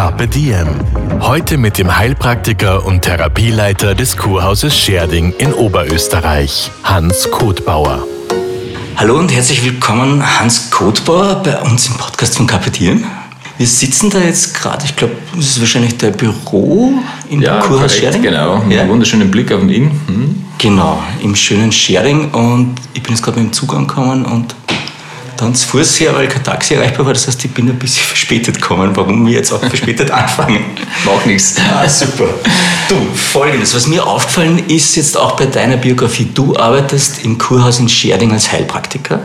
Carpe Diem. Heute mit dem Heilpraktiker und Therapieleiter des Kurhauses Scherding in Oberösterreich, Hans Kotbauer. Hallo und herzlich willkommen, Hans Kotbauer, bei uns im Podcast von Carpe Diem. Wir sitzen da jetzt gerade, ich glaube, das ist wahrscheinlich der Büro in ja, Kurhaus Scherding. Genau, mit ja. einem wunderschönen Blick auf den Inn. Hm. Genau, im schönen Scherding und ich bin jetzt gerade mit dem Zug angekommen und dann zu Fuß her, weil kein Taxi erreichbar war. Das heißt, ich bin ein bisschen verspätet gekommen, warum wir jetzt auch verspätet anfangen. Macht nichts. Ah, super. Du, folgendes, was mir aufgefallen ist jetzt auch bei deiner Biografie, du arbeitest im Kurhaus in Scherding als Heilpraktiker.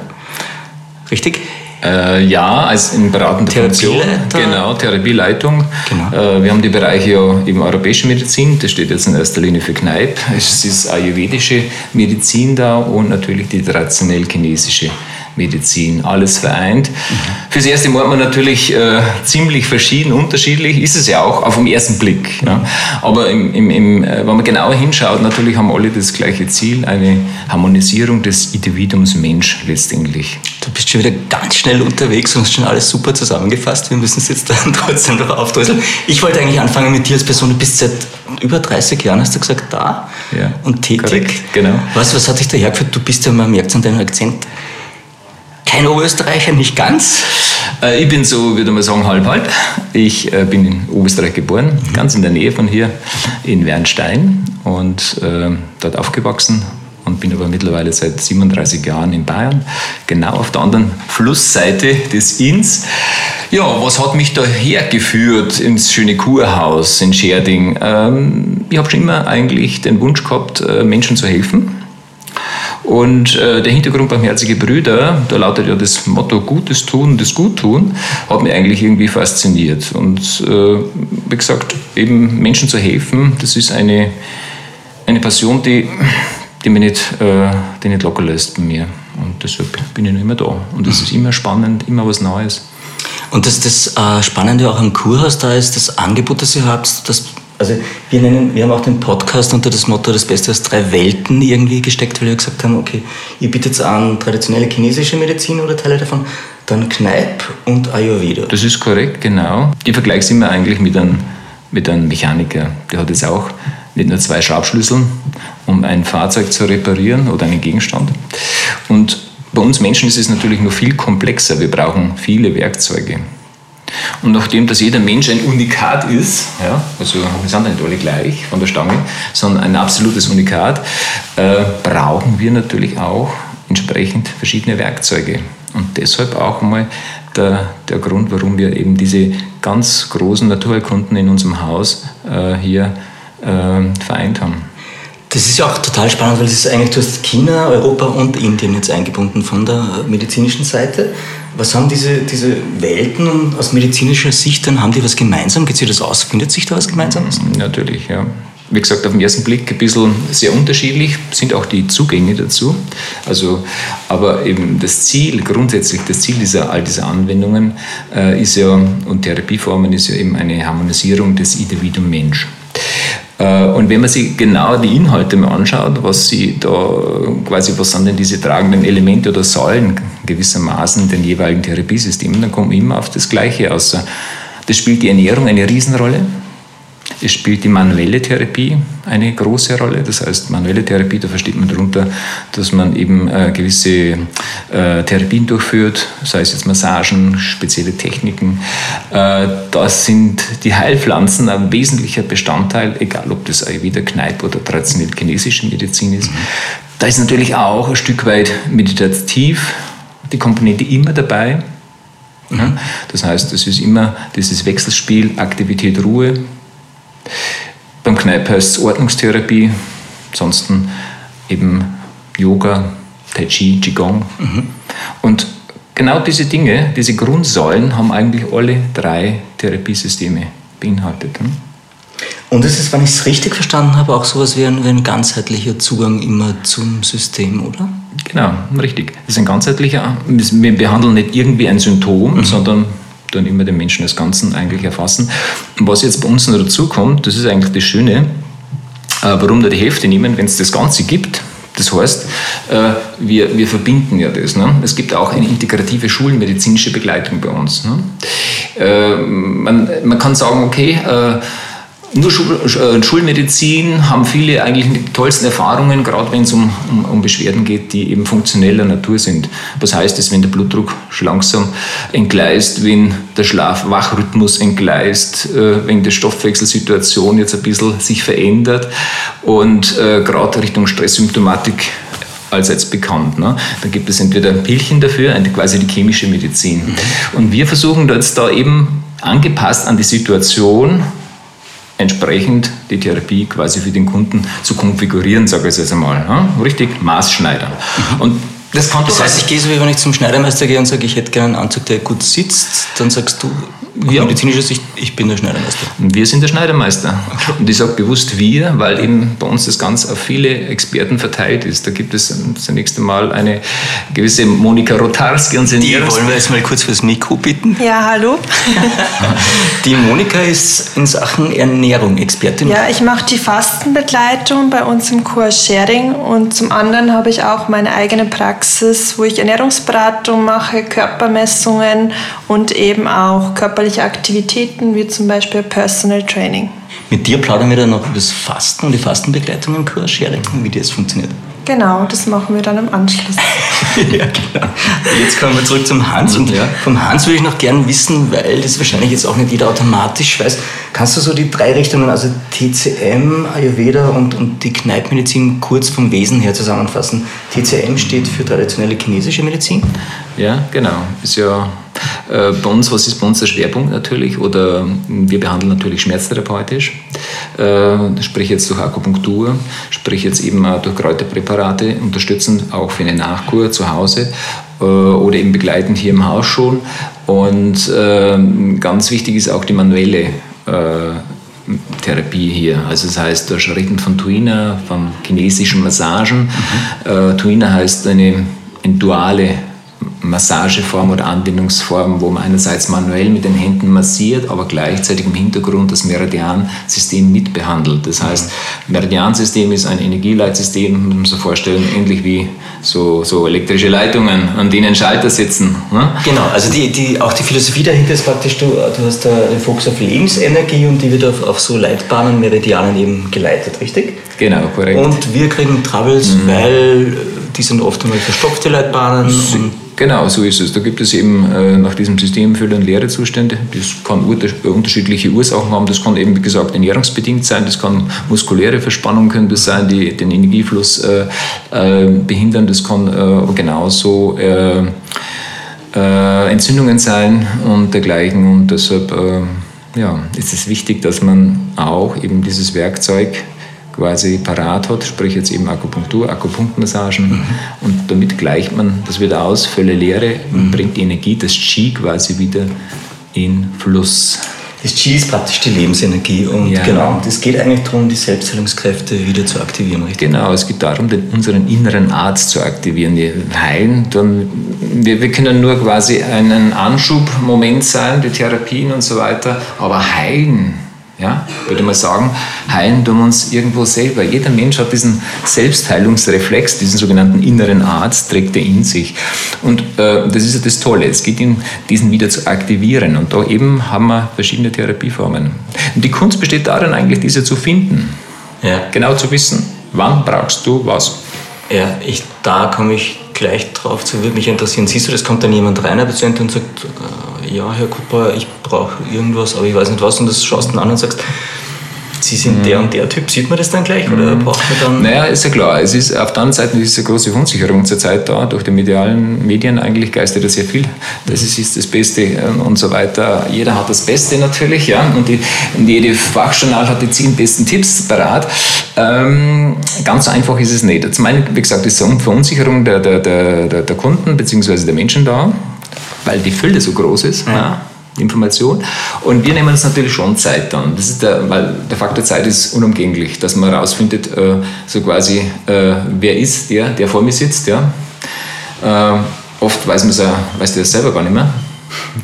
Richtig? Äh, ja, als in beratender Funktion. Genau, Therapieleitung. Genau. Äh, wir haben die Bereiche ja eben europäische Medizin, das steht jetzt in erster Linie für Kneipp. Es ist ayurvedische Medizin da und natürlich die traditionell chinesische Medizin, alles vereint. Mhm. Fürs erste Mal man natürlich äh, ziemlich verschieden, unterschiedlich, ist es ja auch auf den ersten Blick. Ja. Aber im, im, im, äh, wenn man genauer hinschaut, natürlich haben alle das gleiche Ziel, eine Harmonisierung des Individuums Mensch letztendlich. Du bist schon wieder ganz schnell unterwegs und hast schon alles super zusammengefasst. Wir müssen es jetzt dann trotzdem noch aufdröseln. Ich wollte eigentlich anfangen mit dir als Person. Du bist seit über 30 Jahren, hast du gesagt, da ja, und tätig. Korrekt, genau. Was, was hat dich da hergeführt? Du bist ja, man merkt es an deinem Akzent, kein Oberösterreicher, nicht ganz. Äh, ich bin so, würde man sagen, halb halb. Ich äh, bin in Oberösterreich geboren, mhm. ganz in der Nähe von hier in Wernstein und äh, dort aufgewachsen und bin aber mittlerweile seit 37 Jahren in Bayern, genau auf der anderen Flussseite des Inns. Ja, was hat mich da hergeführt ins schöne Kurhaus in Scherding? Ähm, ich habe schon immer eigentlich den Wunsch gehabt, äh, Menschen zu helfen und äh, der Hintergrund Barmherzige Brüder, da lautet ja das Motto Gutes tun, das Gut tun, hat mich eigentlich irgendwie fasziniert. Und äh, wie gesagt, eben Menschen zu helfen, das ist eine, eine Passion, die, die mich nicht, äh, die nicht locker lässt bei mir. Und deshalb bin ich noch immer da. Und es ist immer spannend, immer was Neues. Und das, das äh, Spannende auch am Kurhaus da ist, das Angebot, das ihr habt, das also wir, nennen, wir haben auch den Podcast unter das Motto das Beste aus drei Welten irgendwie gesteckt, weil wir gesagt haben, okay, ihr bietet an traditionelle chinesische Medizin oder Teile davon, dann Kneipp und Ayurveda. Das ist korrekt, genau. Ich vergleiche es immer eigentlich mit einem, mit einem Mechaniker. Der hat jetzt auch nicht nur zwei Schraubschlüsseln, um ein Fahrzeug zu reparieren oder einen Gegenstand. Und bei uns Menschen ist es natürlich noch viel komplexer. Wir brauchen viele Werkzeuge. Und nachdem, dass jeder Mensch ein Unikat ist, ja, also wir sind nicht alle gleich von der Stange, sondern ein absolutes Unikat, äh, brauchen wir natürlich auch entsprechend verschiedene Werkzeuge. Und deshalb auch mal der, der Grund, warum wir eben diese ganz großen Naturerkunden in unserem Haus äh, hier äh, vereint haben. Das ist ja auch total spannend, weil es ist eigentlich, du hast China, Europa und Indien jetzt eingebunden von der medizinischen Seite. Was haben diese, diese Welten aus medizinischer Sicht dann, haben die was gemeinsam? Geht sich das aus? Findet sich da was Gemeinsames? Natürlich, ja. Wie gesagt, auf den ersten Blick ein bisschen sehr unterschiedlich sind auch die Zugänge dazu. Also, aber eben das Ziel, grundsätzlich das Ziel dieser, all dieser Anwendungen äh, ist ja, und Therapieformen ist ja eben eine Harmonisierung des Individuum Mensch. Äh, und wenn man sich genau die Inhalte mal anschaut, was sie da quasi, was sind denn diese tragenden Elemente oder Säulen gewissermaßen in den jeweiligen Therapiesystemen, dann kommt man immer auf das Gleiche aus. Das spielt die Ernährung eine Riesenrolle. Es spielt die manuelle Therapie eine große Rolle. Das heißt, manuelle Therapie, da versteht man darunter, dass man eben äh, gewisse äh, Therapien durchführt, sei es jetzt Massagen, spezielle Techniken. Äh, da sind die Heilpflanzen ein wesentlicher Bestandteil, egal ob das Ayurveda, Kneipp oder traditionell chinesische Medizin ist. Mhm. Da ist natürlich auch ein Stück weit meditativ die Komponente immer dabei. Mhm. Das heißt, es ist immer dieses Wechselspiel Aktivität, Ruhe, beim Kneipp heißt es Ordnungstherapie, ansonsten eben Yoga, Tai Chi, Qigong. Mhm. Und genau diese Dinge, diese Grundsäulen haben eigentlich alle drei Therapiesysteme beinhaltet. Hm? Und es ist, wenn ich es richtig verstanden habe, auch sowas wie ein, wie ein ganzheitlicher Zugang immer zum System, oder? Genau, richtig. Das ist ein ganzheitlicher. Wir behandeln nicht irgendwie ein Symptom, mhm. sondern dann immer den Menschen als Ganzen eigentlich erfassen. Was jetzt bei uns noch dazu kommt, das ist eigentlich das Schöne, äh, warum da die Hälfte nehmen, wenn es das Ganze gibt. Das heißt, äh, wir, wir verbinden ja das. Ne? Es gibt auch eine integrative schulmedizinische Begleitung bei uns. Ne? Äh, man, man kann sagen, okay, nur äh, Schulmedizin haben viele eigentlich die tollsten Erfahrungen, gerade wenn es um, um, um, Beschwerden geht, die eben funktioneller Natur sind. Was heißt es, wenn der Blutdruck langsam entgleist, wenn der Schlaf-Wach-Rhythmus entgleist, äh, wenn die Stoffwechselsituation jetzt ein bisschen sich verändert und äh, gerade Richtung Stresssymptomatik allseits bekannt. Ne? Da gibt es entweder Pillchen dafür, quasi die chemische Medizin. Mhm. Und wir versuchen jetzt da eben angepasst an die Situation, entsprechend die Therapie quasi für den Kunden zu konfigurieren, sage ich jetzt einmal. Ne? Richtig Maßschneidern. Mhm. Und das, das heißt, ich gehe so, wie wenn ich zum Schneidermeister gehe und sage, ich hätte gerne einen Anzug, der gut sitzt, dann sagst du, ja. medizinischer Sicht, ich bin der Schneidermeister. Wir sind der Schneidermeister. Okay. Und ich sage bewusst wir, weil eben bei uns das ganz auf viele Experten verteilt ist. Da gibt es zunächst einmal eine gewisse Monika Rotarski. Unsere Die wollen wir jetzt mal kurz fürs Mikro bitten. Ja, hallo. die Monika ist in Sachen Ernährung Expertin. Ja, ich mache die Fastenbegleitung bei uns im Kurs Sharing und zum anderen habe ich auch meine eigene Praxis, wo ich Ernährungsberatung mache, Körpermessungen und eben auch körperliche körperliche Aktivitäten wie zum Beispiel Personal Training. Mit dir plaudern wir dann noch über das Fasten und die Fastenbegleitung im Kurs Sharing, wie das funktioniert. Genau, das machen wir dann im Anschluss. ja, genau. Jetzt kommen wir zurück zum Hans. Und ja. vom Hans würde ich noch gerne wissen, weil das wahrscheinlich jetzt auch nicht jeder automatisch weiß. Kannst du so die drei Richtungen, also TCM, Ayurveda und, und die Kneippmedizin, kurz vom Wesen her zusammenfassen? TCM steht für traditionelle chinesische Medizin. Ja, genau. Ist ja bei uns, was ist bei uns der Schwerpunkt natürlich? Oder wir behandeln natürlich schmerztherapeutisch, äh, sprich jetzt durch Akupunktur, sprich jetzt eben auch durch Kräuterpräparate, unterstützen auch für eine Nachkur zu Hause äh, oder eben begleitend hier im Haus schon. Und ganz wichtig ist auch die manuelle Therapie hier. Also das heißt durch Ritten von Tuina, von chinesischen Massagen. Mhm. Tuina heißt eine, eine duale Massageform oder Anwendungsform, wo man einerseits manuell mit den Händen massiert, aber gleichzeitig im Hintergrund das Meridiansystem mitbehandelt. Das heißt, Meridiansystem ist ein Energieleitsystem, muss man sich vorstellen, ähnlich wie so, so elektrische Leitungen, an denen Schalter sitzen. Ne? Genau, also die, die, auch die Philosophie dahinter ist praktisch, du, du hast da den Fokus auf Lebensenergie und die wird auf, auf so Leitbahnen, Meridianen eben geleitet, richtig? Genau, korrekt. Und wir kriegen Troubles, mhm. weil die sind oft einmal verstopfte Leitbahnen. Genau, so ist es. Da gibt es eben äh, nach diesem System Fülle- und Leerezustände. Das kann unterschiedliche Ursachen haben. Das kann eben, wie gesagt, ernährungsbedingt sein. Das kann muskuläre Verspannung können das sein, die den Energiefluss äh, äh, behindern. Das kann äh, genauso äh, äh, Entzündungen sein und dergleichen. Und deshalb ja, ist es wichtig, dass man auch eben dieses Werkzeug quasi parat hat, sprich jetzt eben Akupunktur, Akupunktmassagen mhm. und damit gleicht man das wieder aus, Völle Leere und mhm. bringt die Energie, das Qi quasi wieder in Fluss. Das Qi ist praktisch die Lebensenergie und ja. genau, es geht eigentlich darum, die Selbstheilungskräfte wieder zu aktivieren, richtig? Genau, es geht darum, den, unseren inneren Arzt zu aktivieren. Wir heilen, dann, wir, wir können nur quasi einen Anschubmoment sein, die Therapien und so weiter, aber heilen ja, würde man sagen, heilen tun wir uns irgendwo selber. Jeder Mensch hat diesen Selbstheilungsreflex, diesen sogenannten inneren Arzt, trägt er in sich. Und äh, das ist ja das Tolle. Es geht ihm, diesen wieder zu aktivieren. Und da eben haben wir verschiedene Therapieformen. Und die Kunst besteht darin, eigentlich diese zu finden. Ja. Genau zu wissen, wann brauchst du was. Ja, ich, da komme ich gleich drauf zu, würde mich interessieren. Siehst du, das kommt dann jemand rein, ein Patient, und sagt, äh, ja, Herr Cooper, ich brauche irgendwas, aber ich weiß nicht was, und das schaust du an und sagst, Sie sind mhm. der und der Typ, sieht man das dann gleich oder mhm. braucht man dann? Naja, ist ja klar. Es ist, auf der anderen Seite ist eine große Unsicherung zurzeit da. Durch die medialen Medien eigentlich geistert da sehr viel. Das ist, ist das Beste ähm, und so weiter. Jeder hat das Beste natürlich, ja. Und, die, und jede Fachjournal hat die zehn besten Tipps parat. Ähm, ganz einfach ist es nicht. Zum einen, wie gesagt, ist eine Verunsicherung der, der, der, der Kunden bzw. der Menschen da, weil die Fülle so groß ist. Ja. Information. Und wir nehmen uns natürlich schon Zeit dann. Das ist der, weil der Faktor Zeit ist unumgänglich, dass man herausfindet, äh, so quasi, äh, wer ist der, der vor mir sitzt. Ja? Äh, oft weiß man es weiß der selber gar nicht mehr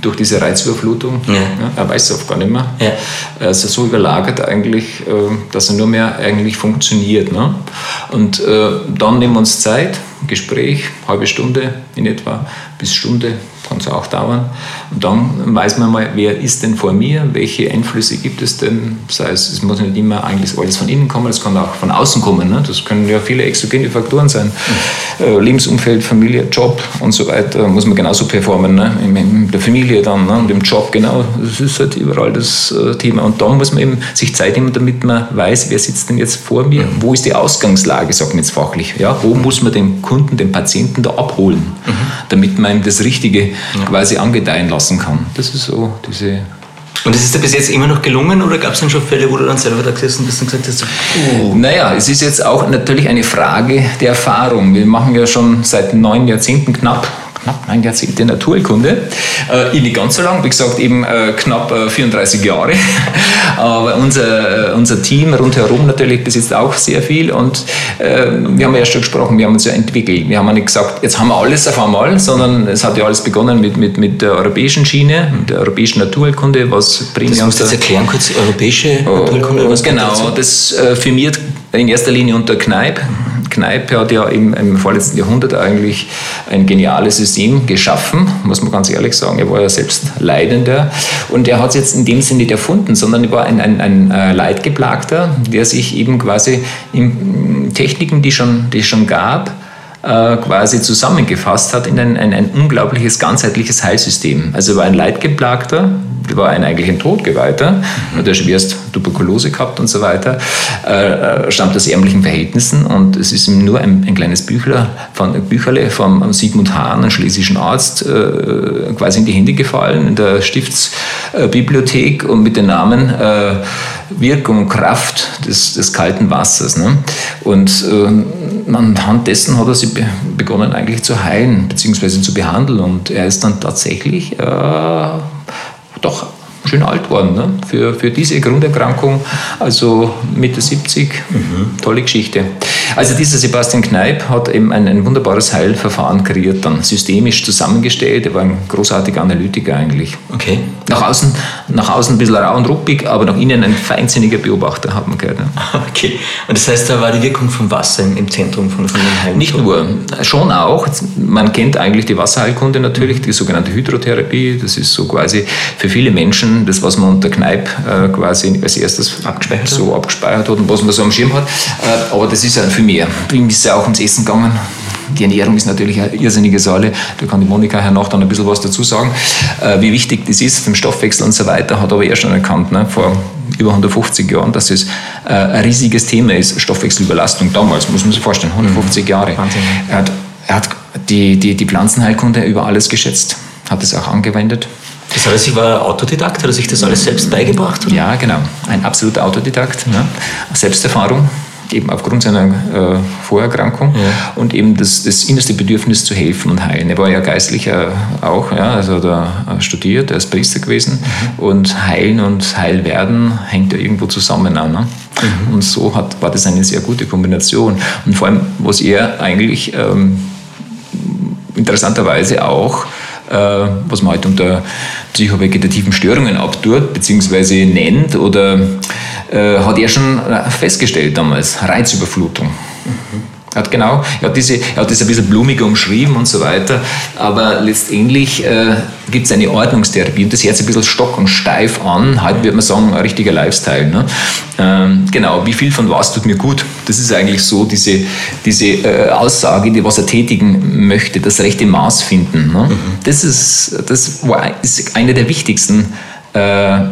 durch diese Reizüberflutung. Ja. Ja, er weiß es oft gar nicht mehr. Ja. Er ist so überlagert eigentlich, dass er nur mehr eigentlich funktioniert. Ne? Und dann nehmen wir uns Zeit, Gespräch, halbe Stunde in etwa bis Stunde, kann es auch dauern. Und dann weiß man mal, wer ist denn vor mir, welche Einflüsse gibt es denn. Sei es, es muss nicht immer eigentlich alles von innen kommen, es kann auch von außen kommen. Ne? Das können ja viele exogene Faktoren sein. Mhm. Lebensumfeld, Familie, Job und so weiter, muss man genauso performen. Ne? In, in der Familie dann ne? und im Job, genau. Das ist halt überall das äh, Thema. Und dann muss man eben sich Zeit nehmen, damit man weiß, wer sitzt denn jetzt vor mir, mhm. wo ist die Ausgangslage, sagt man jetzt fachlich. Ja? Wo muss man den Kunden, den Patienten da abholen, mhm. damit man ihm das Richtige ja. quasi angedeihen lassen kann. Das ist so diese und ist es dir bis jetzt immer noch gelungen oder gab es dann schon Fälle, wo du dann selber da gesessen bist und gesagt hast, oh. Naja, es ist jetzt auch natürlich eine Frage der Erfahrung. Wir machen ja schon seit neun Jahrzehnten knapp knapp neun Jahrzehnte Naturkunde. Äh, nicht ganz so lang, wie gesagt, eben äh, knapp äh, 34 Jahre. Aber unser, äh, unser Team rundherum natürlich besitzt auch sehr viel. Und äh, wir haben ja schon gesprochen, wir haben uns ja entwickelt. Wir haben ja nicht gesagt, jetzt haben wir alles auf einmal, sondern es hat ja alles begonnen mit, mit, mit der europäischen Schiene, mit der europäischen Naturkunde. Was bringt das musst du jetzt erklären kurz, europäische oh, Naturkunde. Was genau, das äh, firmiert in erster Linie unter Kneipp. Kneipp hat ja im, im vorletzten Jahrhundert eigentlich ein geniales System geschaffen, muss man ganz ehrlich sagen. Er war ja selbst Leidender und er hat es jetzt in dem Sinne nicht erfunden, sondern er war ein, ein, ein äh, Leidgeplagter, der sich eben quasi in Techniken, die schon, die es schon gab, äh, quasi zusammengefasst hat in ein, ein, ein unglaubliches ganzheitliches Heilsystem. Also er war ein Leidgeplagter, war ein eigentlich ein Todgeweihter, mhm. hat er schwerst Tuberkulose gehabt und so weiter, äh, äh, stammt aus ärmlichen Verhältnissen und es ist ihm nur ein, ein kleines Büchler von, Bücherle von Sigmund Hahn, einem schlesischen Arzt, äh, quasi in die Hände gefallen in der Stiftsbibliothek und mit dem Namen äh, Wirkung und Kraft des, des kalten Wassers. Ne? Und äh, anhand dessen hat er sie begonnen eigentlich zu heilen bzw. zu behandeln und er ist dann tatsächlich äh, doch schön alt worden ne? für, für diese Grunderkrankung, also Mitte 70, mhm. tolle Geschichte. Also dieser Sebastian Kneip hat eben ein, ein wunderbares Heilverfahren kreiert, dann systemisch zusammengestellt, er war ein großartiger Analytiker eigentlich. Okay. Nach außen, nach außen ein bisschen rau und ruppig, aber nach innen ein feinsinniger Beobachter, hat man gehört. Ne? Okay, und das heißt, da war die Wirkung vom Wasser im, im Zentrum von, von den Heilen? Nicht nur, schon auch. Man kennt eigentlich die Wasserheilkunde natürlich, die sogenannte Hydrotherapie, das ist so quasi für viele Menschen das, was man unter Kneipp äh, quasi als erstes abgespeichert so abgespeichert hat und was man so am Schirm hat. Äh, aber das ist ja viel mehr. Ihm ist ja auch ums Essen gegangen. Die Ernährung ist natürlich eine irrsinnige Säule. Da kann die Monika hernach dann ein bisschen was dazu sagen, äh, wie wichtig das ist für den Stoffwechsel und so weiter. Hat aber er schon erkannt, ne, vor über 150 Jahren, dass es äh, ein riesiges Thema ist, Stoffwechselüberlastung. Damals, muss man sich vorstellen, 150 mhm. Jahre. Er hat, er hat die, die, die Pflanzenheilkunde über alles geschätzt, hat es auch angewendet. Das heißt, ich war Autodidakt, hat er sich das alles selbst beigebracht? Oder? Ja, genau. Ein absoluter Autodidakt. Ne? Selbsterfahrung, eben aufgrund seiner äh, Vorerkrankung ja. und eben das, das innerste Bedürfnis zu helfen und heilen. Er war ja geistlicher auch, ja, also da studiert, er ist Priester gewesen mhm. und heilen und heil werden hängt ja irgendwo zusammen an. Ne? Mhm. Und so hat, war das eine sehr gute Kombination. Und vor allem, was er eigentlich ähm, interessanterweise auch äh, was man halt unter psychovegetativen Störungen abtut, beziehungsweise nennt, oder äh, hat er schon festgestellt damals, Reizüberflutung. Mhm. Er hat genau, er hat, diese, er hat das ein bisschen blumiger umschrieben und so weiter, aber letztendlich äh, gibt es eine Ordnungstherapie und das hört sich ein bisschen stock und steif an. Heute würde man sagen, ein richtiger Lifestyle. Ne? Ähm, genau, wie viel von was tut mir gut? Das ist eigentlich so diese, diese äh, Aussage, die was er tätigen möchte, das rechte Maß finden. Ne? Mhm. Das, ist, das war, ist eine der wichtigsten äh,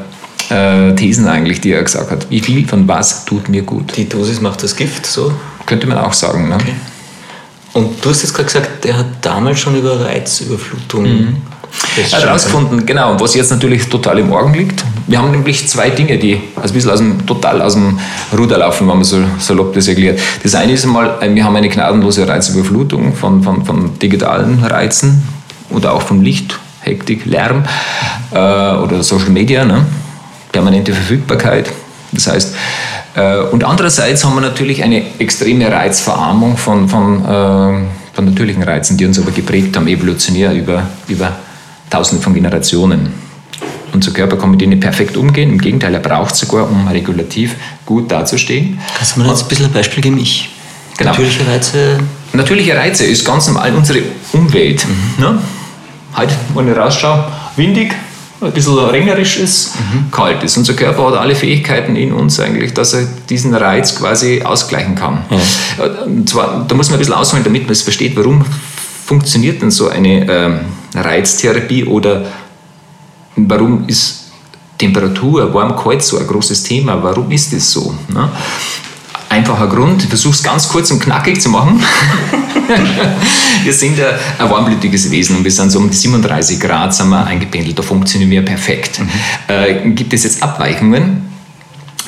äh, Thesen eigentlich, die er gesagt hat. Wie viel von was tut mir gut? Die Dosis macht das Gift, so? Könnte man auch sagen. Ne? Okay. Und du hast jetzt gerade gesagt, der hat damals schon über Reizüberflutung mhm. herausgefunden, genau, was jetzt natürlich total im Morgen liegt. Wir haben nämlich zwei Dinge, die also ein bisschen aus dem, total aus dem Ruder laufen, wenn man so salopp das erklärt. Das eine ist einmal, wir haben eine gnadenlose Reizüberflutung von, von, von digitalen Reizen oder auch vom Licht Hektik, Lärm äh, oder Social Media, ne? permanente Verfügbarkeit. Das heißt, äh, und andererseits haben wir natürlich eine extreme Reizverarmung von, von, äh, von natürlichen Reizen, die uns aber geprägt haben, evolutionär über, über tausende von Generationen. Unser Körper kann mit denen perfekt umgehen. Im Gegenteil, er braucht sogar, um regulativ gut dazustehen. Kannst du mir jetzt ein bisschen ein Beispiel geben? Ich, Genau. Natürliche Reize. Natürliche Reize ist ganz normal unsere Umwelt. Ne? Heute, wenn ich rausschaue, windig, ein bisschen regnerisch ist, kalt ist. Unser Körper hat alle Fähigkeiten in uns eigentlich, dass er diesen Reiz quasi ausgleichen kann. Und zwar, da muss man ein bisschen ausholen, damit man es versteht, warum funktioniert denn so eine ähm, Reiztherapie oder warum ist Temperatur, warm, kalt so ein großes Thema? Warum ist das so? Ne? Einfacher Grund, ich versuche es ganz kurz und knackig zu machen. wir sind ein, ein warmblütiges Wesen und wir sind so um die 37 Grad sind wir eingependelt, da funktionieren wir perfekt. Äh, gibt es jetzt Abweichungen,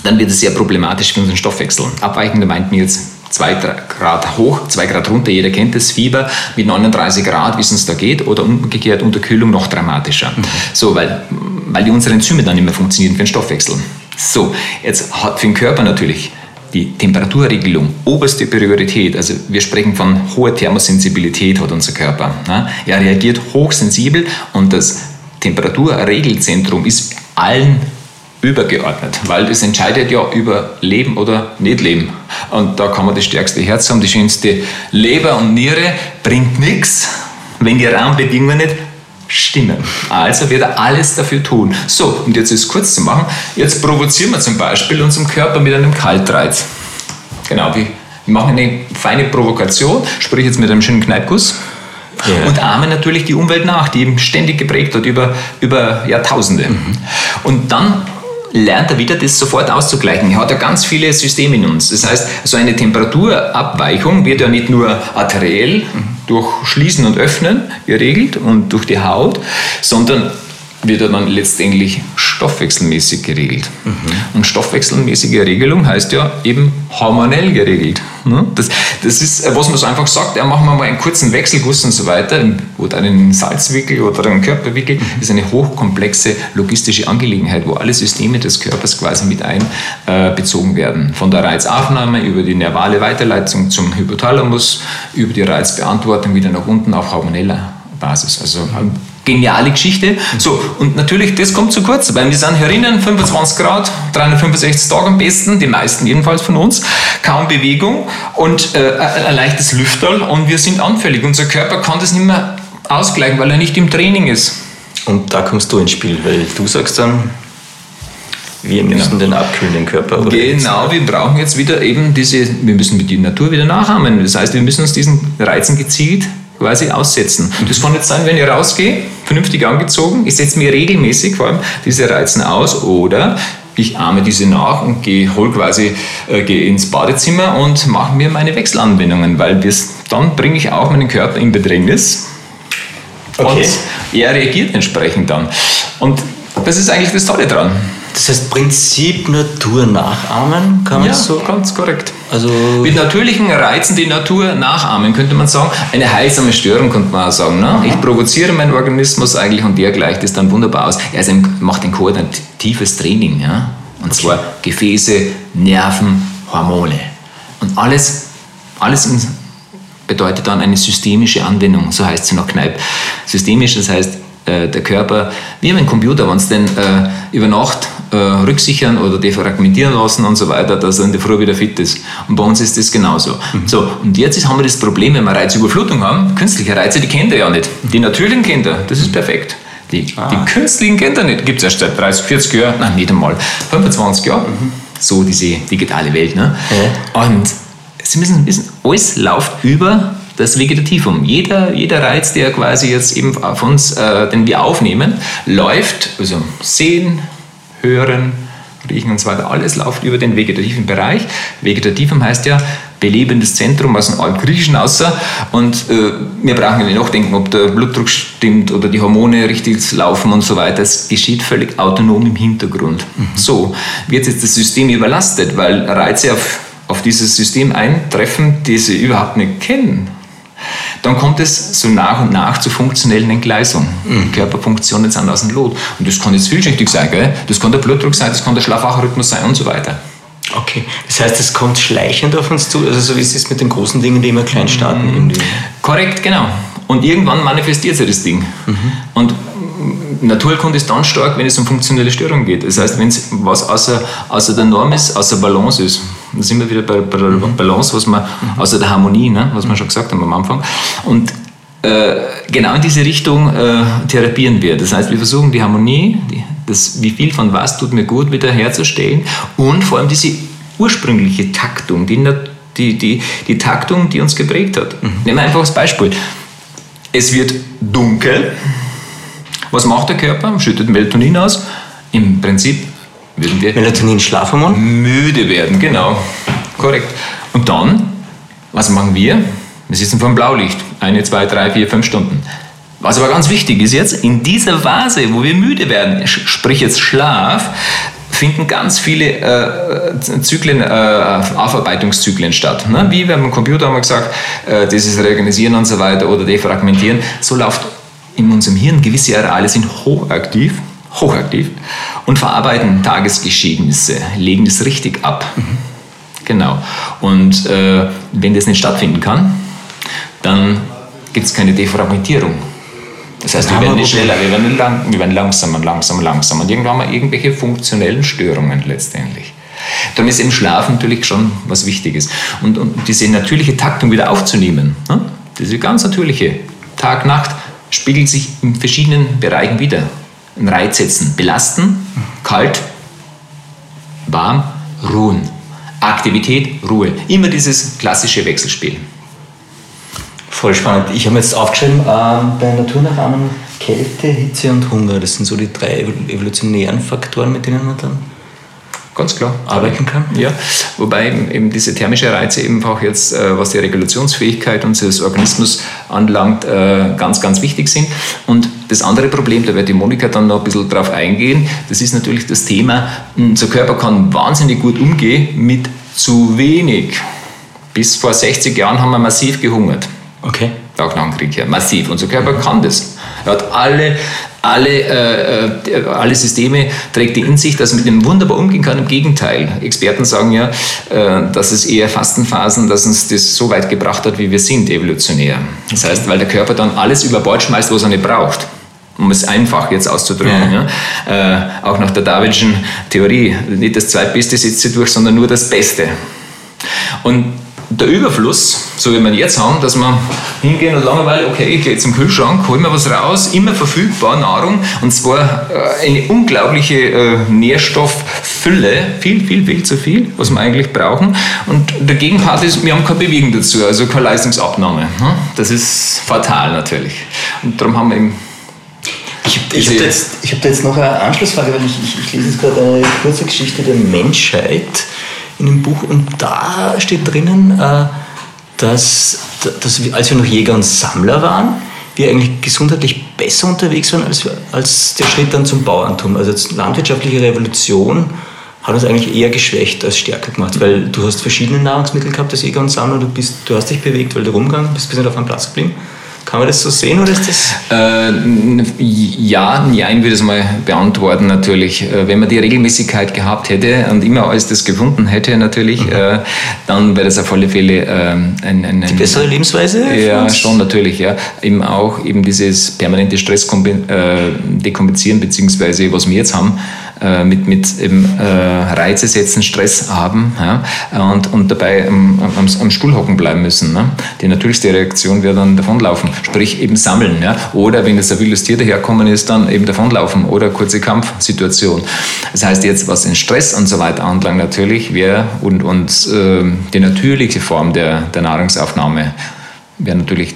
dann wird es sehr problematisch für unseren Stoffwechsel. Abweichende meint mir jetzt 2 Grad hoch, 2 Grad runter, jeder kennt das, Fieber mit 39 Grad, wie es uns da geht, oder umgekehrt Unterkühlung noch dramatischer. So, weil, weil die unsere Enzyme dann nicht mehr funktionieren für den Stoffwechsel. So, jetzt hat für den Körper natürlich die Temperaturregelung oberste Priorität. Also wir sprechen von hoher Thermosensibilität hat unser Körper. Ne? Er reagiert hochsensibel und das Temperaturregelzentrum ist allen übergeordnet, weil das entscheidet ja über Leben oder Nicht-Leben. Und da kann man das stärkste Herz haben, die schönste Leber und Niere, bringt nichts, wenn die Rahmenbedingungen nicht stimmen. Also wird er alles dafür tun. So, und jetzt ist es kurz zu machen. Jetzt provozieren wir zum Beispiel unseren Körper mit einem Kaltreiz. Genau, wir machen eine feine Provokation, sprich jetzt mit einem schönen Kneipguss. Ja. Und ahmen natürlich die Umwelt nach, die eben ständig geprägt hat über, über Jahrtausende. Und dann lernt er wieder, das sofort auszugleichen. Er hat ja ganz viele Systeme in uns. Das heißt, so eine Temperaturabweichung wird ja nicht nur arteriell durch Schließen und Öffnen geregelt und durch die Haut, sondern wird er dann letztendlich stoffwechselmäßig geregelt. Und stoffwechselmäßige Regelung heißt ja eben hormonell geregelt. ne? Das, das ist, äh, was man so einfach sagt, ja, machen wir mal einen kurzen Wechselguss und so weiter, oder einen Salzwickel oder einen Körperwickel, das ist eine hochkomplexe logistische Angelegenheit, wo alle Systeme des Körpers quasi mit einbezogen werden. Von der Reizaufnahme über die nervale Weiterleitung zum Hypothalamus, über die Reizbeantwortung wieder nach unten auf hormoneller Basis. Also geniale Geschichte. So, und natürlich, das kommt zu kurz, weil wir sind herinnen, 25 Grad, 365 Tage am besten, die meisten jedenfalls von uns, kaum Bewegung und äh, ein leichtes Lüfterl und wir sind anfällig. Unser Körper kann das nicht mehr ausgleichen, weil er nicht im Training ist. Und da kommst du ins Spiel, weil du sagst dann, wir müssen den abkühlen, den Körper. Oder Genau, wir brauchen jetzt wieder eben diese, wir müssen mit die Natur wieder nachahmen. Das heißt, wir müssen uns diesen Reizen gezielt quasi aussetzen. Das kann jetzt sein, wenn ich rausgehe, vernünftig angezogen, ich setze mir regelmäßig vor allem diese Reizen aus oder ich ahme diese nach und gehe, hol quasi, äh, gehe ins Badezimmer und mache mir meine Wechselanwendungen, weil wir's, dann bringe ich auch meinen Körper in Bedrängnis Okay. und er reagiert entsprechend dann. Und das ist eigentlich das Tolle dran. Das heißt, Prinzip Natur nachahmen, kann man Ja, so? ganz korrekt. Also, Mit natürlichen Reizen die Natur nachahmen, könnte man sagen. Eine heilsame Störung, könnte man auch sagen. Ne? Ich provoziere meinen Organismus eigentlich und der gleicht es dann wunderbar aus. Er ein, macht ein koordinatives Training. Ja? Und zwar Gefäße, Nerven, Hormone. Und alles, alles bedeutet dann eine systemische Anwendung, so heißt sie nach Kneipp. Systemisch, das heißt, äh, der Körper, wie ein Computer, wenn es den äh, über Nacht äh, rücksichern oder defragmentieren lassen und so weiter, dass er in der Früh wieder fit ist. Und bei uns ist das genauso. So, und jetzt ist, haben wir das Problem, wenn wir Reizüberflutung haben, künstliche Reize, die kennt ihr ja nicht. Die natürlichen kennt ihr, das ist perfekt. Die, die künstlichen kennt ihr nicht. Gibt es erst seit 30, 40 Jahren, nein, nicht einmal, 25 Jahren. So diese digitale Welt. Ne? Und Sie müssen wissen, alles läuft über das Vegetativum. Jeder, jeder Reiz, der quasi jetzt eben auf uns, äh, den wir aufnehmen, läuft, also sehen, hören, riechen und so weiter, alles läuft über den vegetativen Bereich. Vegetativum heißt ja belebendes Zentrum aus dem Altgriechischen außer und äh, wir brauchen nicht nachdenken, ob der Blutdruck stimmt oder die Hormone richtig laufen und so weiter. Es geschieht völlig autonom im Hintergrund. So wird jetzt das System überlastet, weil Reize auf, auf dieses System eintreffen, die sie überhaupt nicht kennen dann kommt es so nach und nach zur funktionellen Entgleisung. Mhm. Körperfunktionen sind aus dem Lot. Und das kann jetzt vielschichtig sein, gell? das kann der Blutdruck sein, das kann der Schlafwachrhythmus sein und so weiter. Okay, das heißt, es kommt schleichend auf uns zu, also so wie es ist mit den großen Dingen, die immer klein starten. Mhm. Irgendwie. Korrekt, genau. Und irgendwann manifestiert sich das Ding. Mhm. Und Naturkunde ist dann stark, wenn es um funktionelle Störungen geht. Das heißt, wenn es was außer, außer der Norm ist, außer Balance ist, dann sind wir wieder bei, bei der mhm. Balance, was man, mhm. außer der Harmonie, ne, was wir schon gesagt haben am Anfang. Und äh, genau in diese Richtung äh, therapieren wir. Das heißt, wir versuchen die Harmonie, die, das, wie viel von was tut mir gut, wieder herzustellen und vor allem diese ursprüngliche Taktung, die, die, die, die Taktung, die uns geprägt hat. Mhm. Nehmen wir einfach das Beispiel. Es wird dunkel. Was macht der Körper? Schüttet Melatonin aus. Im Prinzip würden wir Melatonin Schlafhormon müde werden, genau. Korrekt. Und dann, was machen wir? Wir sitzen vor dem Blaulicht. Eine, zwei, drei, vier, fünf Stunden. Was aber ganz wichtig ist jetzt, in dieser Phase, wo wir müde werden, sprich jetzt Schlaf, finden ganz viele äh, Zyklen, äh, Aufarbeitungszyklen statt. Ne? Wie beim Computer haben wir gesagt, äh, dieses Reorganisieren und so weiter oder Defragmentieren. So läuft in unserem Hirn gewisse Areale sind hochaktiv, hochaktiv und verarbeiten Tagesgeschehnisse, legen das richtig ab. Mhm. Genau. Und äh, wenn das nicht stattfinden kann, dann gibt es keine Defragmentierung. Das heißt, wir werden nicht schneller, wir werden, lang, wir werden langsamer, langsamer, langsamer. Und irgendwann haben wir irgendwelche funktionellen Störungen letztendlich. Dann ist im Schlaf natürlich schon was Wichtiges. Und, und diese natürliche Taktung wieder aufzunehmen, ne? diese ganz natürliche Tag-Nacht, spiegelt sich in verschiedenen Bereichen wieder. In Reizsätzen belasten, kalt, warm, ruhen. Aktivität, Ruhe. Immer dieses klassische Wechselspiel. Voll spannend. Ich habe jetzt aufgeschrieben, ähm, bei Naturnachahmen Kälte, Hitze und Hunger. Das sind so die drei evolutionären Faktoren, mit denen man dann ganz klar arbeiten kann. Ja, wobei eben diese thermische Reize eben auch jetzt, äh, was die Regulationsfähigkeit unseres Organismus anlangt, äh, ganz, ganz wichtig sind. Und das andere Problem, da wird die Monika dann noch ein bisschen drauf eingehen, das ist natürlich das Thema, unser Körper kann wahnsinnig gut umgehen mit zu wenig. Bis vor 60 Jahren haben wir massiv gehungert. Okay. Auch nach dem Krieg her. Massiv. Unser Körper kann das. Er hat alle, alle, äh, äh, alle Systeme, trägt die in sich, dass er mit dem wunderbar umgehen kann. Im Gegenteil. Experten sagen ja, äh, dass es eher Fastenphasen, dass uns das so weit gebracht hat, wie wir sind, evolutionär. Das heißt, weil der Körper dann alles über Bord schmeißt, was er nicht braucht um es einfach jetzt auszudrücken. Ja. Ja. Äh, auch nach der Darwinschen Theorie. Nicht das Zweitbeste setzt sie durch, sondern nur das Beste. Und der Überfluss, so wie wir jetzt haben, dass wir hingehen und Langeweile, okay, ich gehe zum Kühlschrank, hol mir was raus, immer verfügbar Nahrung und zwar äh, eine unglaubliche äh, Nährstofffülle, viel, viel, viel zu viel, was wir eigentlich brauchen. Und der Gegenpart ist, wir haben keine Bewegung dazu, also keine Leistungsabnahme. Ne? Das ist fatal natürlich. Und darum haben wir eben ich, ich habe da, jetzt, hab da jetzt noch eine Anschlussfrage, weil ich, ich, ich lese jetzt gerade eine kurze Geschichte der Menschheit in dem Buch und da steht drinnen, äh, dass, dass wir, als wir noch Jäger und Sammler waren, wir eigentlich gesundheitlich besser unterwegs waren als, als der Schritt dann zum Bauerntum. Also die landwirtschaftliche Revolution hat uns eigentlich eher geschwächt als stärker gemacht, weil du hast verschiedene Nahrungsmittel gehabt als Jäger und Sammler, du, bist, du hast dich bewegt, weil du rumgegangen bist, bist nicht auf einem Platz geblieben. Kann man das so sehen oder ist das? Äh, ja, nein, würde ich es mal beantworten natürlich. Äh, wenn man die Regelmäßigkeit gehabt hätte und immer alles das gefunden hätte natürlich, mhm. äh, dann wäre das auf alle Fälle äh, ein, ein, Die bessere Lebensweise? Ja, schon natürlich, ja. Eben auch eben dieses permanente Stress äh, dekompensieren, beziehungsweise was wir jetzt haben, äh, mit, mit eben, äh, Reize setzen, Stress haben ja, und, und dabei am, am, am Stuhl hocken bleiben müssen. Ne? Die natürlichste Reaktion wäre dann davonlaufen, sprich eben sammeln. Ja? Oder wenn jetzt ein wildes Tier daherkommen ist, dann eben davonlaufen oder kurze Kampfsituation. Das heißt jetzt, was den Stress und so weiter anlangt, natürlich wäre und, und äh, die natürliche Form der, der Nahrungsaufnahme wäre natürlich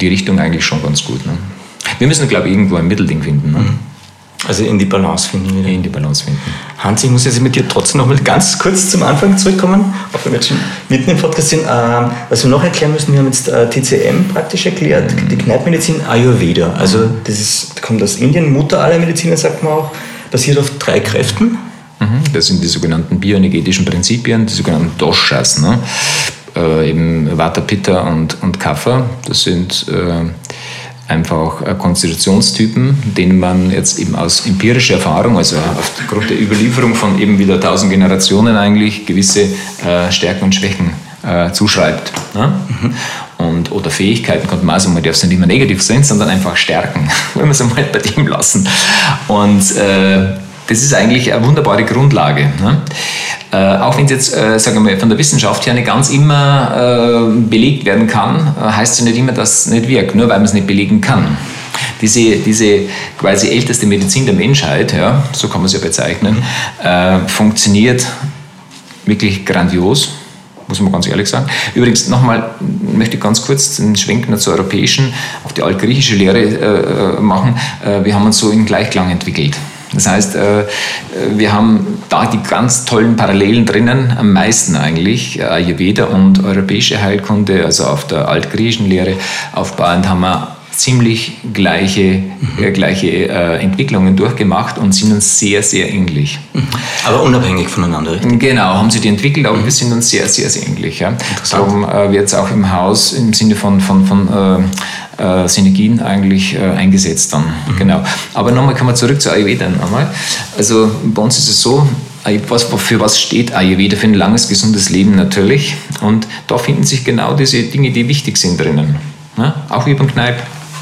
die Richtung eigentlich schon ganz gut. Ne? Wir müssen, glaube ich, irgendwo ein Mittelding finden. Ne? Mhm. Also in die Balance finden wieder. In die Balance finden. Hans, ich muss jetzt mit dir trotzdem noch mal ganz kurz zum Anfang zurückkommen, auch wenn wir jetzt schon mitten im Podcast sind. Ähm, was wir noch erklären müssen, wir haben jetzt äh, TCM praktisch erklärt, mhm. die Kneippmedizin Ayurveda. Also das ist, kommt aus Indien, Mutter aller Mediziner, sagt man auch, basiert auf drei Kräften. Mhm. Das sind die sogenannten bioenergetischen Prinzipien, die sogenannten Doshas. Ne? äh, eben Vata, Pitta und, und Kapha. Das sind äh, einfach äh, Konstitutionstypen, denen man jetzt eben aus empirischer Erfahrung, also aufgrund der Überlieferung von eben wieder tausend Generationen eigentlich gewisse äh, Stärken und Schwächen äh, zuschreibt. Ne? Mhm. Und, oder Fähigkeiten konnte man also, man darf es nicht immer negativ sehen, sondern einfach stärken, wenn wir es einmal bei dem lassen. Und äh, das ist eigentlich eine wunderbare Grundlage. Ne? Äh, auch wenn es jetzt, äh, sagen wir mal, von der Wissenschaft her nicht ganz immer äh, belegt werden kann, äh, heißt es ja nicht immer, dass es nicht wirkt, nur weil man es nicht belegen kann. Diese, diese quasi älteste Medizin der Menschheit, ja, so kann man es ja bezeichnen, äh, funktioniert wirklich grandios muss man ganz ehrlich sagen. Übrigens nochmal möchte ich ganz kurz den Schwenk zur europäischen, auf die altgriechische Lehre äh, machen. Äh, wir haben uns so in Gleichklang entwickelt. Das heißt, äh, wir haben da die ganz tollen Parallelen drinnen, am meisten eigentlich, Ayurveda und europäische Heilkunde, also auf der altgriechischen Lehre. Aufbauend haben wir ziemlich gleiche, mhm. äh, gleiche äh, Entwicklungen durchgemacht und sind uns sehr, sehr ähnlich. Mhm. Aber unabhängig voneinander, richtig? Genau, haben sie die entwickelt, aber mhm. wir sind uns sehr, sehr, sehr ähnlich. Ja. Darum äh, wird es auch im Haus im Sinne von, von, von äh, äh, Synergien eigentlich äh, eingesetzt dann. Mhm. Genau. Aber nochmal kommen wir zurück zu Ayurveda nochmal. Also bei uns ist es so, was, für was steht Ayurveda? Für ein langes, gesundes Leben natürlich. Und da finden sich genau diese Dinge, die wichtig sind drinnen. Ja? Auch über den Kneipp.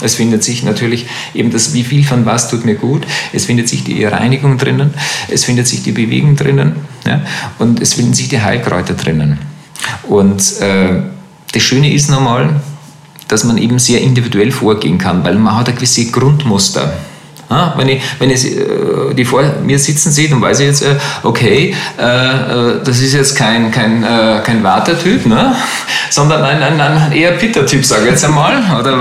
Es findet sich natürlich eben das, wie viel von was tut mir gut. Es findet sich die Reinigung drinnen. Es findet sich die Bewegung drinnen. Ja? Und es finden sich die Heilkräuter drinnen. Und äh, das Schöne ist nochmal, dass man eben sehr individuell vorgehen kann, weil man hat ein gewisse Grundmuster. Ja, wenn ich, wenn ich äh, die vor mir sitzen sehe, dann weiß ich jetzt, äh, okay, äh, das ist jetzt kein, kein, kein Wartertyp, ne? sondern ein, ein, ein eher Pitter-Typ, sage ich jetzt einmal. Oder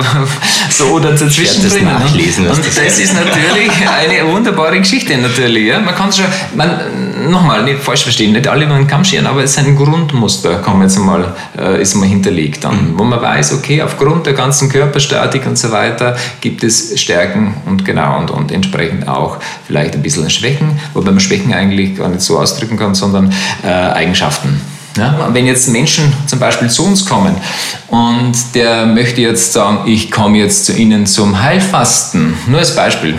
so oder dazwischen das drin. Nachlesen, Und das ist natürlich eine wunderbare Geschichte natürlich. Ja? Man kann schon, man, nochmal, nicht falsch verstehen, nicht alle über den Kamm scheren, aber es ist ein Grundmuster, kann man jetzt einmal, ist mal hinterlegt dann, mhm. wo man weiß, okay, aufgrund der ganzen Körperstatik und so weiter gibt es Stärken und genau und und entsprechend auch vielleicht ein bisschen Schwächen, wobei man Schwächen eigentlich gar nicht so ausdrücken kann, sondern äh, Eigenschaften. Ja, wenn jetzt Menschen zum Beispiel zu uns kommen und der möchte jetzt sagen, ich komme jetzt zu Ihnen zum Heilfasten, nur als Beispiel,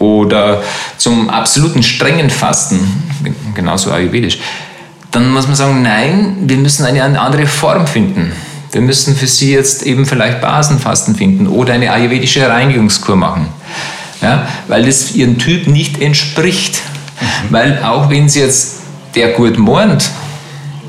oder zum absoluten strengen Fasten, genauso ayurvedisch, dann muss man sagen, nein, wir müssen eine andere Form finden. Wir müssen für Sie jetzt eben vielleicht Basenfasten finden oder eine ayurvedische Reinigungskur machen ja, weil das ihrem Typ nicht entspricht. Mhm. Weil auch wenn sie jetzt der gut meint,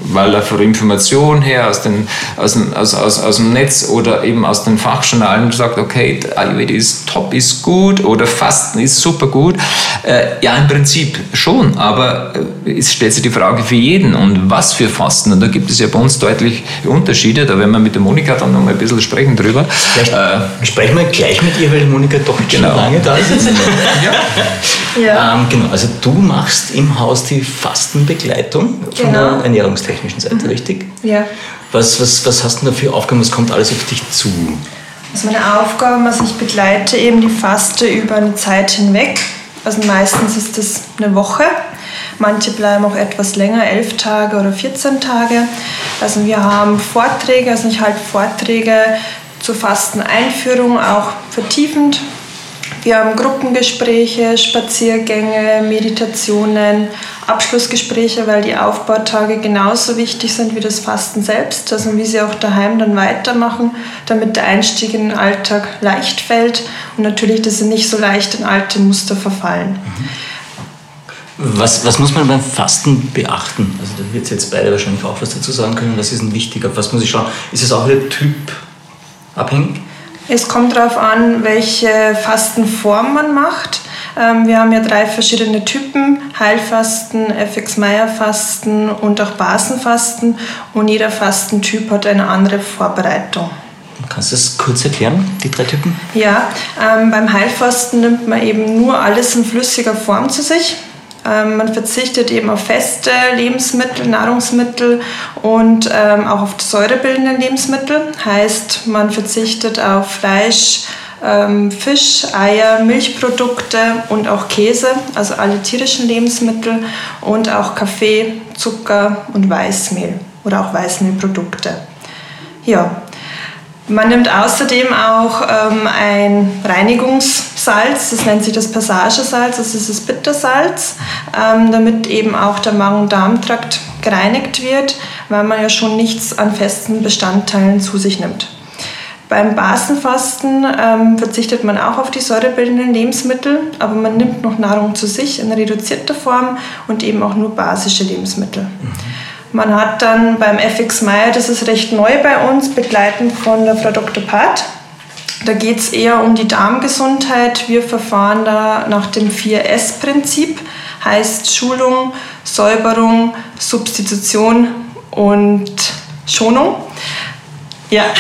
weil er von Information her aus, den, aus, dem, aus, aus, aus dem Netz oder eben aus den Fachjournalen sagt, okay, Ayurveda ist top, ist gut oder Fasten ist super gut. Äh, ja, im Prinzip schon, aber äh, es stellt sich die Frage für jeden und was für Fasten. Und da gibt es ja bei uns deutlich Unterschiede. Da werden wir mit der Monika dann noch mal ein bisschen sprechen drüber. Äh, sprechen wir gleich mit ihr, weil Monika doch genau. schon lange da ist. ja. ja. Ähm, genau, also du machst im Haus die Fastenbegleitung von genau. der Ernährungstechnik technischen Seite, mhm. richtig? Ja. Was, was, was hast du da für Aufgaben? Was kommt alles auf dich zu? Also meine Aufgaben, also ich begleite eben die Faste über eine Zeit hinweg. Also meistens ist das eine Woche. Manche bleiben auch etwas länger, elf Tage oder 14 Tage. Also wir haben Vorträge, also ich halte Vorträge zur Fasteneinführung, auch vertiefend wir haben Gruppengespräche, Spaziergänge, Meditationen, Abschlussgespräche, weil die Aufbautage genauso wichtig sind wie das Fasten selbst, also wie sie auch daheim dann weitermachen, damit der Einstieg in den Alltag leicht fällt und natürlich, dass sie nicht so leicht in alte Muster verfallen. Was, was muss man beim Fasten beachten? Also da wird jetzt beide wahrscheinlich auch was dazu sagen können. Was ist denn wichtig? Auf was muss ich schauen? Ist es auch wieder typabhängig? Es kommt darauf an, welche Fastenform man macht. Ähm, wir haben ja drei verschiedene Typen, Heilfasten, FX-Meyer-Fasten und auch Basenfasten und jeder Fastentyp hat eine andere Vorbereitung. Kannst du das kurz erklären, die drei Typen? Ja, ähm, beim Heilfasten nimmt man eben nur alles in flüssiger Form zu sich. Ähm, man verzichtet eben auf feste Lebensmittel, Nahrungsmittel und ähm, auch auf säurebildende Lebensmittel. Heißt, man verzichtet auf Fleisch, ähm, Fisch, Eier, Milchprodukte und auch Käse, also alle tierischen Lebensmittel und auch Kaffee, Zucker und Weißmehl oder auch Weißmehlprodukte. Ja, man nimmt außerdem auch ähm, ein Reinigungssalz, das nennt sich das Passagesalz, das ist das Bittersalz, ähm, damit eben auch der Magen-Darm-Trakt gereinigt wird, weil man ja schon nichts an festen Bestandteilen zu sich nimmt. Beim Basenfasten ähm, verzichtet man auch auf die säurebildenden Lebensmittel, aber man nimmt noch Nahrung zu sich in reduzierter Form und eben auch nur basische Lebensmittel. Mhm. Man hat dann beim FX Meyer, das ist recht neu bei uns, begleitend von der Frau Dr. Pat. Da geht es eher um die Darmgesundheit. Wir verfahren da nach dem 4S-Prinzip, heißt Schulung, Säuberung, Substitution und Schonung. Ja.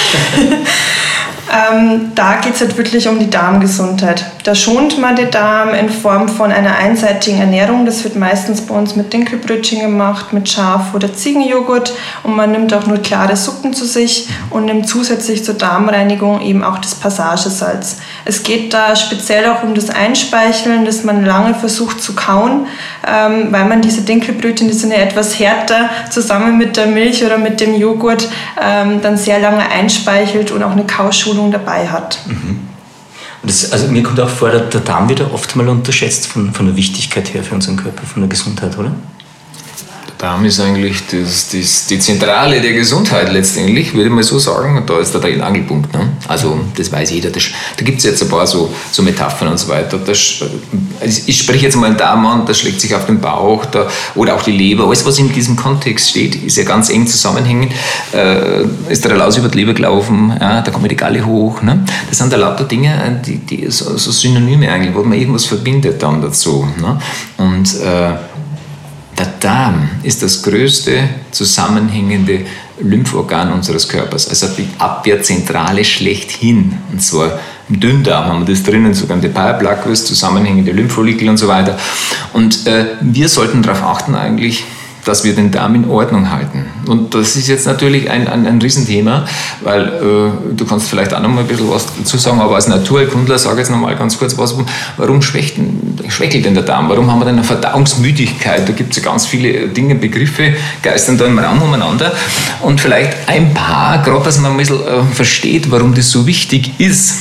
Ähm, da geht es halt wirklich um die Darmgesundheit. Da schont man den Darm in Form von einer einseitigen Ernährung. Das wird meistens bei uns mit Dinkelbrötchen gemacht, mit Schaf- oder Ziegenjoghurt. Und man nimmt auch nur klare Suppen zu sich und nimmt zusätzlich zur Darmreinigung eben auch das Passagesalz. Es geht da speziell auch um das Einspeicheln, das man lange versucht zu kauen, ähm, weil man diese Dinkelbrötchen, die sind ja etwas härter, zusammen mit der Milch oder mit dem Joghurt ähm, dann sehr lange einspeichelt und auch eine Kauschulung dabei hat. Mhm. Das, also mir kommt auch vor, der Darm wird oft mal unterschätzt von, von der Wichtigkeit her für unseren Körper, von der Gesundheit, oder? Darm ist eigentlich das, das, die Zentrale der Gesundheit letztendlich, würde ich mal so sagen. Und da ist der Angelpunkt. Ne? Also, das weiß jeder. Das, da gibt es jetzt ein paar so, so Metaphern und so weiter. Das, ich spreche jetzt mal einen Darm an, das schlägt sich auf den Bauch da, oder auch die Leber. Alles, was in diesem Kontext steht, ist ja ganz eng zusammenhängend. Äh, ist der Laus über die Leber gelaufen, ja, da kommt die Galle hoch. Ne? Das sind da lauter Dinge, die, die so, so Synonyme eigentlich, wo man irgendwas verbindet dann dazu. Ne? Und äh, der Darm ist das größte zusammenhängende Lymphoorgan unseres Körpers, also die Abwehrzentrale schlechthin. Und zwar im Dünndarm haben wir das drinnen, sogar im Depaya-Plaquus, zusammenhängende Lymphfollikel und so weiter. Und äh, wir sollten darauf achten eigentlich, dass wir den Darm in Ordnung halten. Und das ist jetzt natürlich ein, ein, ein Riesenthema, weil äh, du kannst vielleicht auch noch mal ein bisschen was dazu sagen, aber als Naturerkundler sage ich jetzt noch mal ganz kurz was, warum schwächt, schwächelt denn der Darm? Warum haben wir denn eine Verdauungsmüdigkeit? Da gibt es ja ganz viele Dinge, Begriffe, geistern da im Raum umeinander. Und vielleicht ein paar, gerade dass man ein bisschen äh, versteht, warum das so wichtig ist.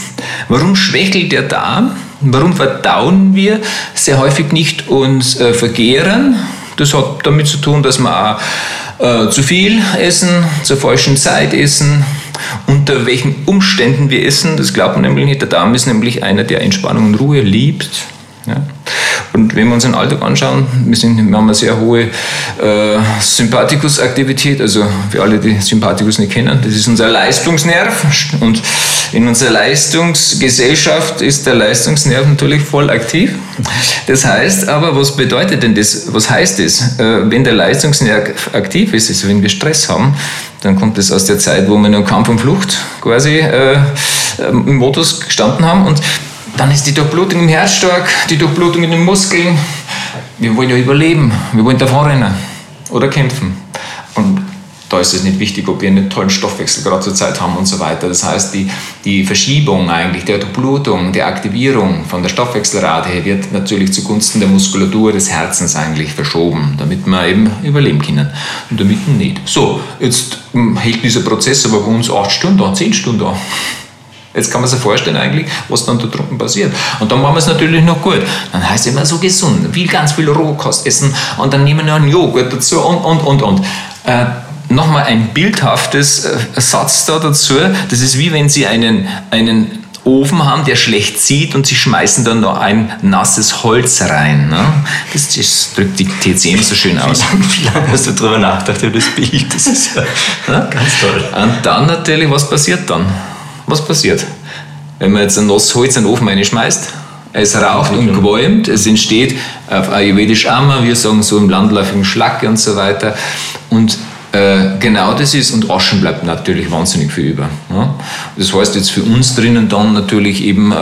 Warum schwächelt der Darm? Warum verdauen wir sehr häufig nicht und äh, vergehren? Das hat damit zu tun, dass wir auch äh, zu viel essen, zur falschen Zeit essen, unter welchen Umständen wir essen. Das glaubt man nämlich nicht. Der Darm ist nämlich einer, der Entspannung und Ruhe liebt. Ja. Und wenn wir uns den Alltag anschauen, wir, sind, wir haben eine sehr hohe äh, Sympathikusaktivität, also für alle, die Sympathikus nicht kennen, das ist unser Leistungsnerv. Und in unserer Leistungsgesellschaft ist der Leistungsnerv natürlich voll aktiv. Das heißt aber, was bedeutet denn das? Was heißt das? Äh, wenn der Leistungsnerv aktiv ist, also wenn wir Stress haben, dann kommt das aus der Zeit, wo wir noch Kampf und Flucht quasi äh, im Modus gestanden haben. Und dann ist die Durchblutung im Herz stark, die Durchblutung in den Muskeln. Wir wollen ja überleben, wir wollen davon rennen oder kämpfen. Und da ist es nicht wichtig, ob wir einen tollen Stoffwechsel gerade zur Zeit haben und so weiter. Das heißt, die, die Verschiebung eigentlich der Durchblutung, der Aktivierung von der Stoffwechselrate wird natürlich zugunsten der Muskulatur des Herzens eigentlich verschoben, damit wir eben überleben können und damit nicht. So, jetzt hm, hält dieser Prozess aber bei uns acht Stunden an, zehn Stunden an. Jetzt kann man sich vorstellen eigentlich, was dann da drunten passiert. Und dann machen wir es natürlich noch gut. Dann heißt es immer so gesund, will ganz viel Rohkost essen und dann nehmen wir noch einen Joghurt dazu und, und, und, und. Äh, Nochmal ein bildhaftes äh, Satz da dazu. Das ist wie wenn Sie einen, einen Ofen haben, der schlecht zieht und Sie schmeißen dann noch ein nasses Holz rein. Ne? Das, das, drückt die TCM so schön aus. Wie lange hast du darüber nachgedacht über das Bild? Das ist ja ganz toll. Und dann natürlich, was passiert dann? was passiert? Wenn man jetzt ein nasses Holz in den Ofen reinschmeißt, es raucht und qualmt, es entsteht auf Ayurvedisch Amma, wir sagen so im landläufigen Schlacke und so weiter. Und genau das ist, und Aschen bleibt natürlich wahnsinnig viel über. Das heißt jetzt für uns drinnen dann natürlich eben, äh,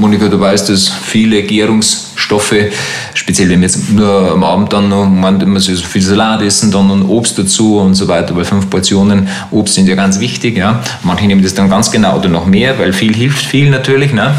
Monika, du weißt dass viele Gärungsstoffe, speziell wenn wir jetzt nur am Abend dann noch man immer so viel Salat essen, dann und Obst dazu und so weiter, weil fünf Portionen Obst sind ja ganz wichtig. Ja. Manche nehmen das dann ganz genau oder noch mehr, weil viel hilft viel natürlich. Ne.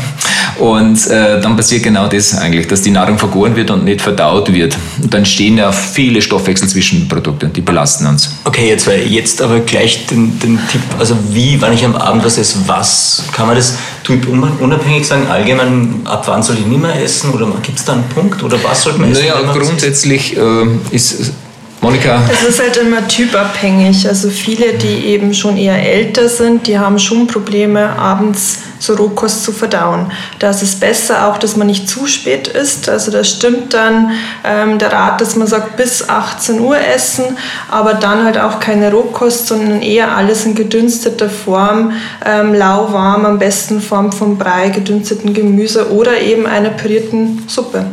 Und äh, dann passiert genau das eigentlich, dass die Nahrung vergoren wird und nicht verdaut wird. Und dann stehen ja viele Stoffwechselzwischenprodukte und die belasten uns. Okay. Okay, jetzt, jetzt aber gleich den, den Tipp, also wie, wann ich am Abend was esse, was, kann man das unabhängig sagen, allgemein, ab wann soll ich nicht mehr essen oder gibt es da einen Punkt oder was sollte man essen? Naja, grundsätzlich äh, ist Monika? Es ist halt immer typabhängig. Also viele, die eben schon eher älter sind, die haben schon Probleme, abends so Rohkost zu verdauen. Da ist es besser auch, dass man nicht zu spät isst. Also da stimmt dann ähm, der Rat, dass man sagt, bis 18 Uhr essen, aber dann halt auch keine Rohkost, sondern eher alles in gedünsteter Form, ähm, lauwarm, am besten Form von Brei, gedünsteten Gemüse oder eben einer pürierten Suppe.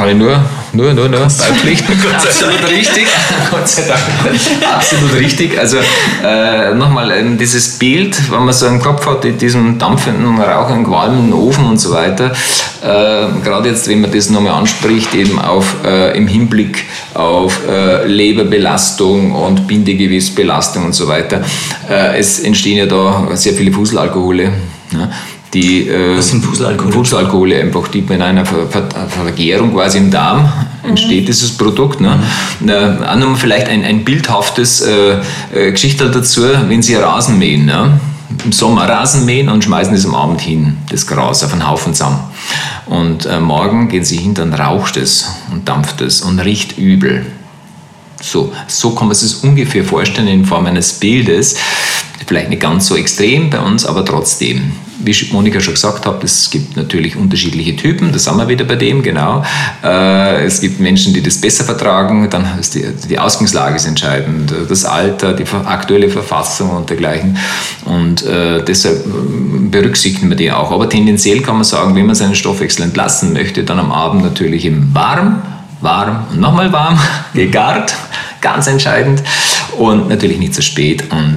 Kann ich nur, nur, nur, nur beipflichten. Absolut richtig. Gott sei Dank. Absolut richtig. Also äh, nochmal ähm, dieses Bild, wenn man so im Kopf hat, in diesem dampfenden, rauchenden, qualmenden Ofen und so weiter, äh, gerade jetzt, wenn man das nochmal anspricht, eben auf, äh, im Hinblick auf äh, Leberbelastung und Bindegewebsbelastung und so weiter, äh, es entstehen ja da sehr viele Fuselalkohole. Ja die äh, Was sind Fußalkohole? Fußalkohole einfach, die in einer Ver Ver Vergärung quasi im Darm mhm. entsteht dieses Produkt. Ne? Mhm. nochmal vielleicht ein, ein bildhaftes äh, äh, Geschichte dazu, wenn Sie Rasen mähen. Ne? Im Sommer Rasen mähen und schmeißen es am Abend hin, das Gras auf einen Haufen zusammen. Und äh, morgen gehen Sie hin, dann raucht es und dampft es und riecht übel. So, so kann man sich das ungefähr vorstellen in Form eines Bildes. Vielleicht nicht ganz so extrem bei uns, aber trotzdem wie Monika schon gesagt hat, es gibt natürlich unterschiedliche Typen, da sind wir wieder bei dem, genau. Äh, es gibt Menschen, die das besser vertragen, dann ist die, die Ausgangslage ist entscheidend, das Alter, die aktuelle Verfassung und dergleichen. Und äh, deshalb äh, berücksichtigen wir die auch. Aber tendenziell kann man sagen, wenn man seinen Stoffwechsel entlassen möchte, dann am Abend natürlich im warm, warm und nochmal warm, gegart, ganz entscheidend. Und natürlich nicht zu spät. Und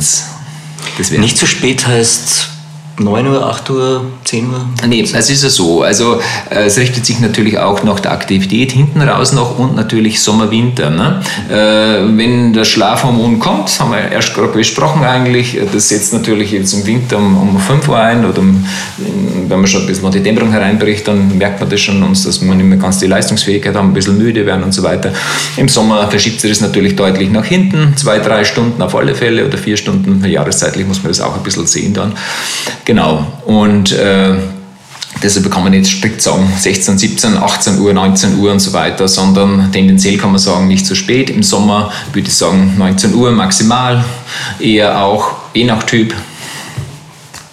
das nicht zu spät heißt 9 Uhr, 8 Uhr, 10 Uhr? Nee, es ist ja so. Also äh, es richtet sich natürlich auch nach der Aktivität hinten raus noch und natürlich Sommer, Winter. Ne? Äh, wenn der Schlafhormon kommt, haben wir erst gerade besprochen eigentlich, das setzt natürlich jetzt im Winter um, um 5 Uhr ein oder um, wenn man schon ein bisschen die Dämmerung hereinbricht, dann merkt man das schon uns, dass wir nicht mehr ganz die Leistungsfähigkeit haben, ein bisschen müde werden und so weiter. Im Sommer verschiebt sich das natürlich deutlich nach hinten, zwei, drei Stunden auf alle Fälle oder vier Stunden, jahreszeitlich muss man das auch ein bisschen sehen dann. Genau. Und äh, deshalb kann man nicht strikt sagen 16, 17, 18 Uhr, 19 Uhr und so weiter, sondern tendenziell kann man sagen nicht zu spät. Im Sommer würde ich sagen 19 Uhr maximal, eher auch je nach Typ,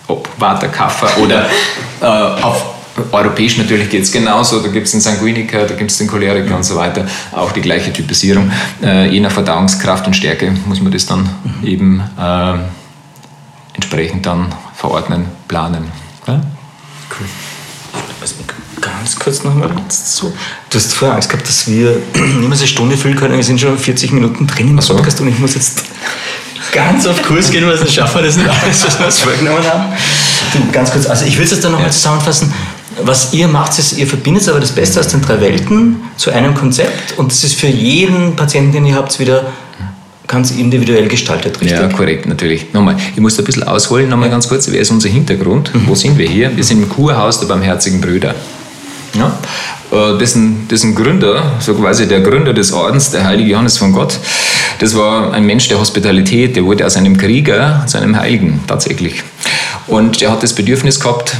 ob Water, Kaffee oder äh, auf Europäisch natürlich geht es genauso, da gibt es den Sanguiniker, da gibt es den Choleriker und so weiter, auch die gleiche Typisierung. Äh, je nach Verdauungskraft und Stärke muss man das dann eben äh, entsprechend dann verordnen, planen. Ja? Cool. Also ganz kurz nochmal so. Du hast vorher Angst gehabt, dass wir nicht mehr so eine Stunde füllen können. Wir sind schon 40 Minuten drin im so. Podcast und ich muss jetzt ganz auf Kurs gehen, weil sonst schaffen wir das nicht alles, was wir uns vorgenommen haben. Du, ganz kurz, also ich will es jetzt dann nochmal ja. zusammenfassen. Was ihr macht, ist, ihr verbindet aber das Beste aus den drei Welten zu einem Konzept und das ist für jeden Patienten, den ihr habt, wieder ganz individuell gestaltet, richtig? Ja, korrekt, natürlich. Nochmal, ich muss da ein bisschen ausholen, nochmal ja. ganz kurz, wer ist unser Hintergrund? Mhm. Wo sind wir hier? Wir sind im Kurhaus der Barmherzigen Brüder. Ja? Äh, dessen, dessen Gründer, so quasi der Gründer des Ordens, der heilige Johannes von Gott, das war ein Mensch der Hospitalität, der wurde aus einem Krieger zu einem Heiligen tatsächlich. Und der hat das Bedürfnis gehabt,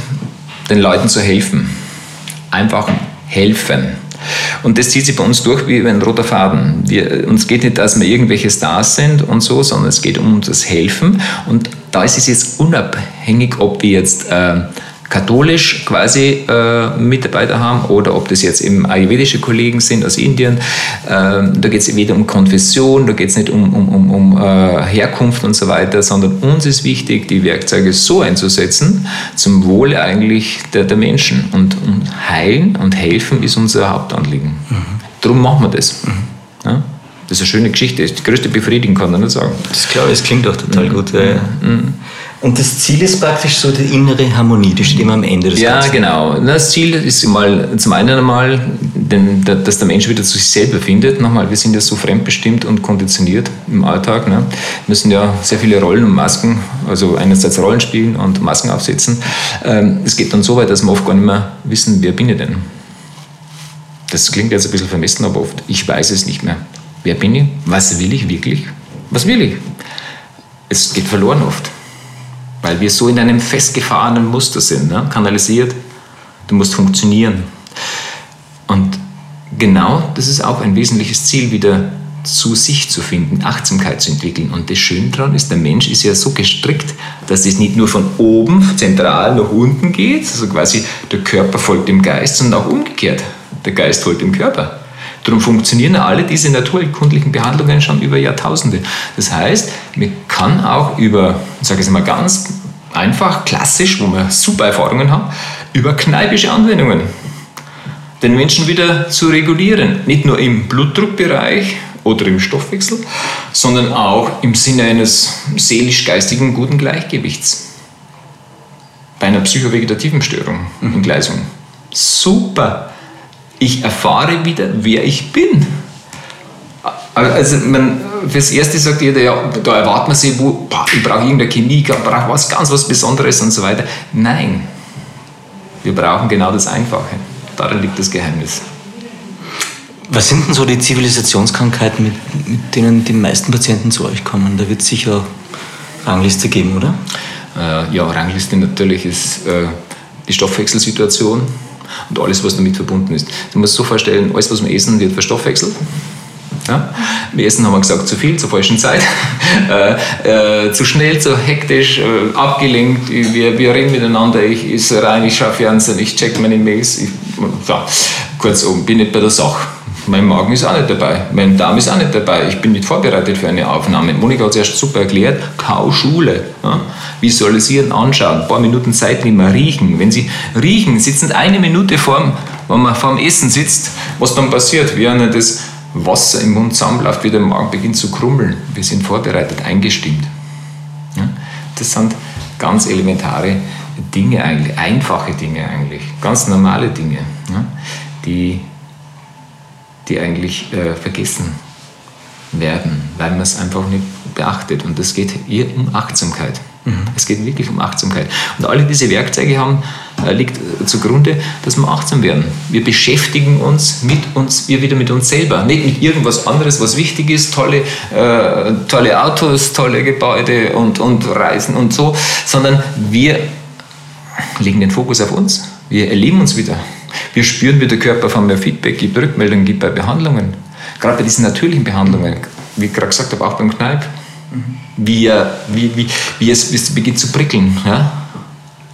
den Leuten zu helfen. Einfach helfen. Und das zieht sich bei uns durch wie ein roter Faden. Wir, uns geht nicht, dass wir irgendwelche Stars sind und so, sondern es geht um das Helfen. Und da ist es jetzt unabhängig, ob wir jetzt äh, katholisch quasi äh, Mitarbeiter haben oder ob das jetzt eben ayurvedische Kollegen sind aus Indien. Äh, da geht es weder um Konfession, da geht es nicht um, um, um, um äh, Herkunft und so weiter, sondern uns ist wichtig, die Werkzeuge so einzusetzen, zum Wohle eigentlich der, der Menschen. Und, und heilen und helfen ist unser Hauptanliegen. Mhm. Darum machen wir das. Mhm. Ja? Das ist eine schöne Geschichte, das ist die größte Befriedigung, kann man nicht sagen. Das glaube ich, es klingt auch total mhm. gut. Ja. Mhm. Und das Ziel ist praktisch so die innere Harmonie, die steht immer am Ende des Ja, Ganzen. genau. Das Ziel ist mal, zum einen einmal, dass der Mensch wieder zu sich selber findet. Nochmal, wir sind ja so fremdbestimmt und konditioniert im Alltag. Ne? Wir müssen ja sehr viele Rollen und Masken, also einerseits Rollen spielen und Masken aufsetzen. Ähm, es geht dann so weit, dass wir oft gar nicht mehr wissen, wer bin ich denn? Das klingt jetzt ein bisschen vermessen, aber oft, ich weiß es nicht mehr. Wer bin ich? Was will ich wirklich? Was will ich? Es geht verloren oft, weil wir so in einem festgefahrenen Muster sind, ne? kanalisiert. Du musst funktionieren. Und genau das ist auch ein wesentliches Ziel, wieder zu sich zu finden, Achtsamkeit zu entwickeln. Und das Schöne daran ist, der Mensch ist ja so gestrickt, dass es nicht nur von oben zentral nach unten geht, also quasi der Körper folgt dem Geist, sondern auch umgekehrt. Der Geist folgt dem Körper. Darum funktionieren alle diese naturkundlichen Behandlungen schon über Jahrtausende. Das heißt, man kann auch über, ich sage es mal ganz einfach, klassisch, wo wir super Erfahrungen haben, über kneipische Anwendungen den Menschen wieder zu regulieren. Nicht nur im Blutdruckbereich oder im Stoffwechsel, sondern auch im Sinne eines seelisch-geistigen guten Gleichgewichts. Bei einer psychovegetativen Störung, mhm. Entgleisung. Super! Ich erfahre wieder, wer ich bin. Also man, fürs Erste sagt jeder, ja, da erwartet man sich, wo, boah, ich brauche irgendeine Chemie, ich brauche was ganz was Besonderes und so weiter. Nein, wir brauchen genau das Einfache. Darin liegt das Geheimnis. Was sind denn so die Zivilisationskrankheiten, mit, mit denen die meisten Patienten zu euch kommen? Da wird es sicher Rangliste geben, oder? Äh, ja, Rangliste natürlich ist äh, die Stoffwechselsituation und alles, was damit verbunden ist. Du musst so vorstellen, alles, was wir essen, wird verstoffwechselt. Ja? Wir essen, haben wir gesagt, zu viel, zur falschen Zeit, äh, äh, zu schnell, zu hektisch, äh, abgelenkt. Wir, wir reden miteinander, ich esse rein, ich schaue Fernsehen, ich check meine Mails. Ich, ja, kurzum, bin nicht bei der Sache. Mein Magen ist auch nicht dabei, mein Darm ist auch nicht dabei. Ich bin nicht vorbereitet für eine Aufnahme. Monika hat es erst super erklärt. Kauschule. Ja? Visualisieren, anschauen, ein paar Minuten Zeit nehmen, riechen. Wenn Sie riechen, sitzen eine Minute vorm, wenn man vorm Essen sitzt, was dann passiert, während das Wasser im Mund zusammenläuft, wie der Magen beginnt zu krummeln. Wir sind vorbereitet, eingestimmt. Ja? Das sind ganz elementare Dinge eigentlich, einfache Dinge eigentlich, ganz normale Dinge, ja? die die eigentlich äh, vergessen werden, weil man es einfach nicht beachtet. Und es geht hier um Achtsamkeit. Mhm. Es geht wirklich um Achtsamkeit. Und alle diese Werkzeuge haben, äh, liegt äh, zugrunde, dass wir achtsam werden. Wir beschäftigen uns mit uns, wir wieder mit uns selber. Nicht mit irgendwas anderes, was wichtig ist, tolle, äh, tolle Autos, tolle Gebäude und, und Reisen und so, sondern wir legen den Fokus auf uns. Wir erleben uns wieder. Wir spüren, wie der Körper von mir Feedback gibt, Rückmeldungen gibt bei Behandlungen. Gerade bei diesen natürlichen Behandlungen, wie ich gerade gesagt habe, auch beim Kneipp, wie, wie, wie, wie, es, wie es beginnt zu prickeln. Ja?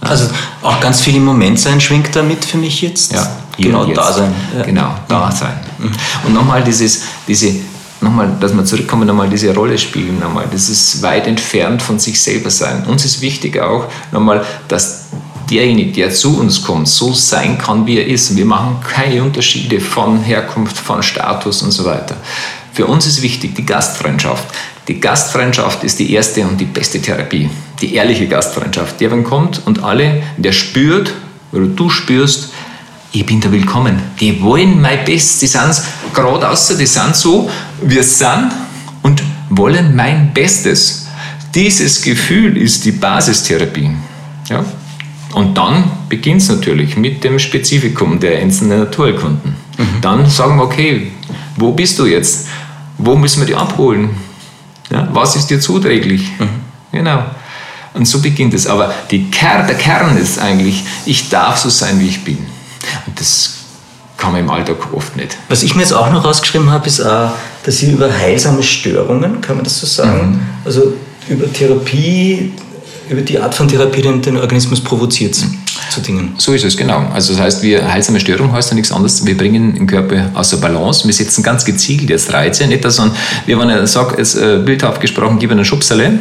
Also auch ganz viel im Moment sein schwingt damit für mich jetzt. Ja, genau jetzt. da sein. Ja. Genau, da mhm. sein. Mhm. Und nochmal dieses, diese, nochmal, dass wir zurückkommen, nochmal diese Rolle spielen, nochmal, das ist weit entfernt von sich selber sein. Uns ist wichtig auch nochmal, dass derjenige, der zu uns kommt, so sein kann, wie er ist. Wir machen keine Unterschiede von Herkunft, von Status und so weiter. Für uns ist wichtig die Gastfreundschaft. Die Gastfreundschaft ist die erste und die beste Therapie. Die ehrliche Gastfreundschaft. Der, wenn kommt und alle, der spürt, oder du spürst, ich bin da willkommen. Die wollen mein Bestes. Die sind gerade außer, die sind so, wir sind und wollen mein Bestes. Dieses Gefühl ist die Basistherapie. Ja? Und dann beginnt es natürlich mit dem Spezifikum der einzelnen Naturerkunden. Mhm. Dann sagen wir, okay, wo bist du jetzt? Wo müssen wir dich abholen? Ja, was ist dir zuträglich? Mhm. Genau. Und so beginnt es. Aber Ker der Kern ist eigentlich, ich darf so sein, wie ich bin. Und das kann man im Alltag oft nicht. Was ich mir jetzt auch noch rausgeschrieben habe, ist, auch, dass Sie über heilsame Störungen, kann man das so sagen, mhm. also über Therapie über die Art von Therapie den, den Organismus provoziert zu Dingen. So ist es, genau. Also das heißt, wir heilsame Störung heißt ja nichts anderes. Wir bringen den Körper außer Balance. Wir setzen ganz gezielt jetzt Reize. Nicht, dass man, wie man ja sagt, es, äh, bildhaft gesprochen, gib einen Schubserle,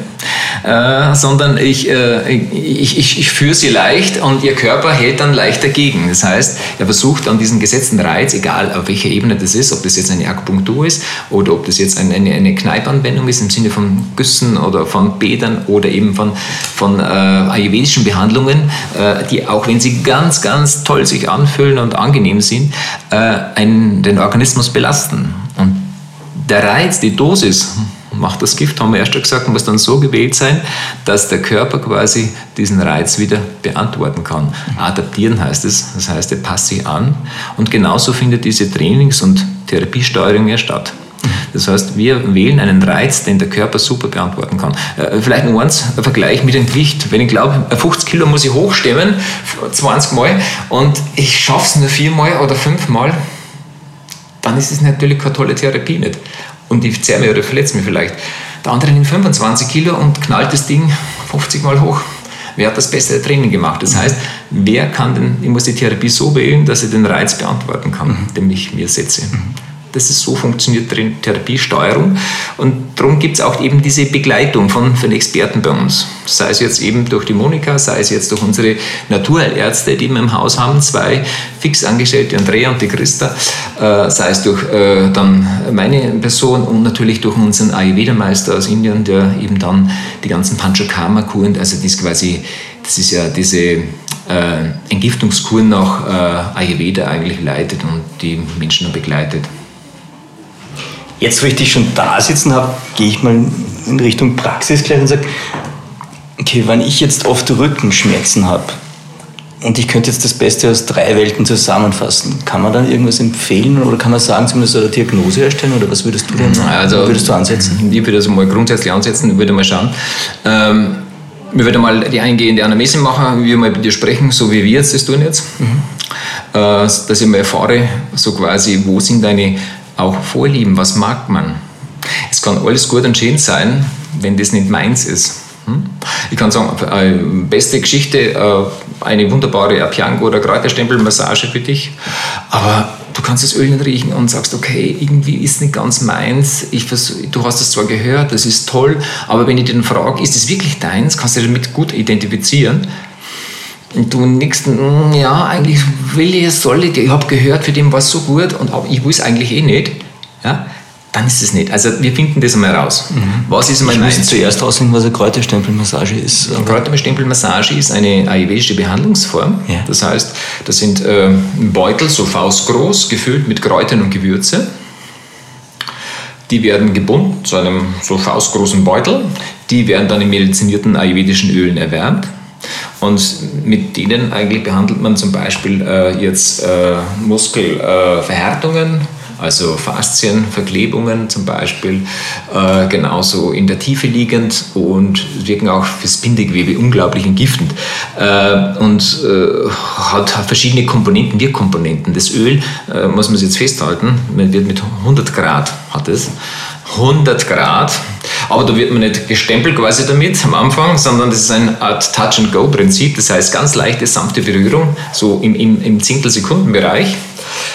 äh, sondern ich, äh, ich, ich, ich führe sie leicht und ihr Körper hält dann leicht dagegen. Das heißt, er versucht an diesen gesetzten Reiz, egal auf welcher Ebene das ist, ob das jetzt eine Akupunktur ist oder ob das jetzt eine, eine, eine Kneipanwendung ist im Sinne von Güssen oder von Bädern oder eben von, von äh, ayurvedischen Behandlungen, äh, die auch wenn sie ganz, ganz toll sich anfühlen und angenehm sind, äh, einen, den Organismus belasten. Und der Reiz, die Dosis, macht das Gift, haben wir erst gesagt, muss dann so gewählt sein, dass der Körper quasi diesen Reiz wieder beantworten kann. Adaptieren heißt es, das heißt, er passt sich an. Und genauso findet diese Trainings- und Therapiesteuerung ja statt. Das heißt, wir wählen einen Reiz, den der Körper super beantworten kann. Äh, vielleicht nur eins, ein Vergleich mit dem Gewicht. Wenn ich glaube, 50 Kilo muss ich hochstemmen, 20 Mal, und ich schaffe es nur viermal oder fünfmal, dann ist es natürlich keine tolle Therapie nicht. Und ich zerre mich oder verletze mich vielleicht. Der andere nimmt 25 Kilo und knallt das Ding 50 Mal hoch. Wer hat das bessere Training gemacht? Das heißt, wer kann denn, ich muss die Therapie so wählen, dass ich den Reiz beantworten kann, mhm. den ich mir setze. Mhm. Das ist so funktioniert Therapiesteuerung. Und darum gibt es auch eben diese Begleitung von, von Experten bei uns. Sei es jetzt eben durch die Monika, sei es jetzt durch unsere Naturheilärzte, die wir im Haus haben, zwei fix angestellte, Andrea und die Christa, äh, sei es durch äh, dann meine Person und natürlich durch unseren Ayurveda-Meister aus Indien, der eben dann die ganzen Panchakarma-Kuren, also das quasi, das ist ja diese äh, Entgiftungskuren nach äh, Ayurveda eigentlich leitet und die Menschen dann begleitet. Jetzt, wo ich dich schon da sitzen habe, gehe ich mal in Richtung Praxis gleich und sage, okay, wenn ich jetzt oft Rückenschmerzen habe und ich könnte jetzt das Beste aus drei Welten zusammenfassen, kann man dann irgendwas empfehlen oder kann man sagen, zumindest eine Diagnose erstellen oder was würdest du denn also, würdest du ansetzen? Ich würde das mal grundsätzlich ansetzen, würde mal schauen. Ähm, wir würden mal die eingehende Anamnese machen, wir mal mit dir sprechen, so wie wir jetzt das tun jetzt. Mhm. Äh, dass ich mal erfahre, so quasi, wo sind deine auch Vorlieben, was mag man. Es kann alles gut und schön sein, wenn das nicht meins ist. Hm? Ich kann sagen, äh, beste Geschichte, äh, eine wunderbare Apiango- oder Kräuterstempelmassage für dich, aber du kannst das Öl nicht riechen und sagst, okay, irgendwie ist nicht ganz meins, ich du hast das zwar gehört, das ist toll, aber wenn ich dann frage, ist es wirklich deins, kannst du dich damit gut identifizieren, und du nächsten, hm, ja, eigentlich will ich es, soll ich, ich habe gehört, für den war es so gut, und aber ich will es eigentlich eh nicht, ja, dann ist es nicht. Also wir finden das einmal raus. Mhm. Was ist einmal Ich muss zuerst rausfinden, was eine Kräuterstempelmassage ist. Eine Kräuterstempelmassage ist eine ayurvedische Behandlungsform. Ja. Das heißt, das sind äh, Beutel, so faustgroß, gefüllt mit Kräutern und Gewürze. Die werden gebunden zu einem so faustgroßen Beutel. Die werden dann in medizinierten ayurvedischen Ölen erwärmt. Und mit denen eigentlich behandelt man zum Beispiel äh, jetzt äh, Muskelverhärtungen, also Faszienverklebungen zum Beispiel, äh, genauso in der Tiefe liegend und wirken auch fürs Bindegewebe unglaublich entgiftend äh, und äh, hat verschiedene Komponenten, Wirkkomponenten. Das Öl, äh, muss man jetzt festhalten, man wird mit 100 Grad hat es 100 Grad. Aber da wird man nicht gestempelt quasi damit am Anfang, sondern das ist eine Art Touch-and-Go-Prinzip. Das heißt, ganz leichte, sanfte Berührung, so im, im, im Zehntelsekundenbereich.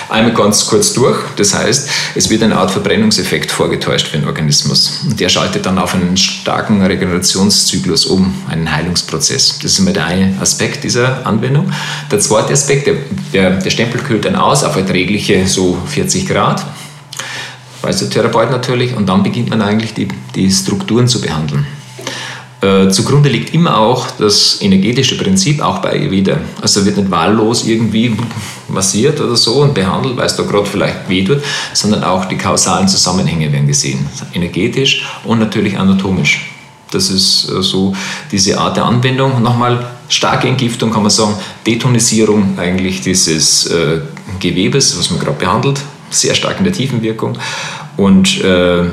Einmal ganz kurz durch. Das heißt, es wird eine Art Verbrennungseffekt vorgetäuscht für den Organismus. Und der schaltet dann auf einen starken Regenerationszyklus um, einen Heilungsprozess. Das ist immer der eine Aspekt dieser Anwendung. Der zweite Aspekt, der, der, der Stempel kühlt dann aus auf erträgliche so 40 Grad Therapeut natürlich, und dann beginnt man eigentlich die, die Strukturen zu behandeln. Äh, zugrunde liegt immer auch das energetische Prinzip, auch bei Ayurveda. Also wird nicht wahllos irgendwie massiert oder so und behandelt, weil es da gerade vielleicht weh tut, sondern auch die kausalen Zusammenhänge werden gesehen. Energetisch und natürlich anatomisch. Das ist äh, so diese Art der Anwendung. Nochmal starke Entgiftung kann man sagen, Detonisierung eigentlich dieses äh, Gewebes, was man gerade behandelt, sehr stark in der Tiefenwirkung. Und äh,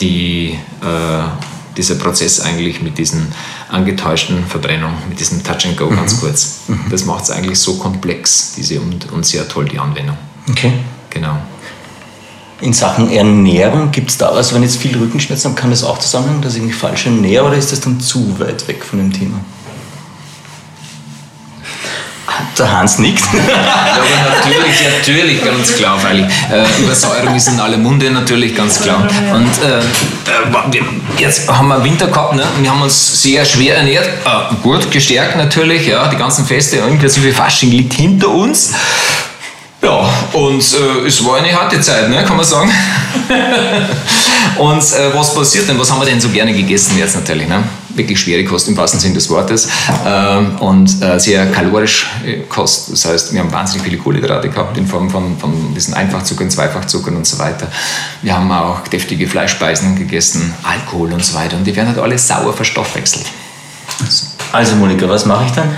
die, äh, dieser Prozess eigentlich mit diesen angetäuschten Verbrennungen, mit diesem Touch and Go mhm. ganz kurz, mhm. das macht es eigentlich so komplex diese und, und sehr toll die Anwendung. Okay. Genau. In Sachen Ernährung, gibt es da was, wenn ich jetzt viel Rückenschmerzen habe, kann das auch zusammenhängen, dass ich mich falsch ernähre oder ist das dann zu weit weg von dem Thema? Der Hans nickt. ja, aber natürlich, natürlich, ganz klar, weil äh, Übersäuerung ist in aller Munde natürlich ganz klar. Und äh, äh jetzt haben wir Winter gehabt, ne? wir haben uns sehr schwer ernährt, äh, gut gestärkt natürlich, ja, die ganzen Feste inklusive Fasching liegt hinter uns. Ja, und äh, es war eine harte Zeit, ne, kann man sagen. und äh, was passiert denn? Was haben wir denn so gerne gegessen jetzt natürlich? Ne? Wirklich schwere Kost im wahrsten Sinne des Wortes ähm, und äh, sehr kalorisch äh, Kost. Das heißt, wir haben wahnsinnig viele Kohlenhydrate gehabt in Form von, von diesen Einfachzuckern, Zweifachzuckern und so weiter. Wir haben auch deftige Fleischspeisen gegessen, Alkohol und so weiter. Und die werden halt alle sauer verstoffwechselt. Also Monika, was mache ich dann?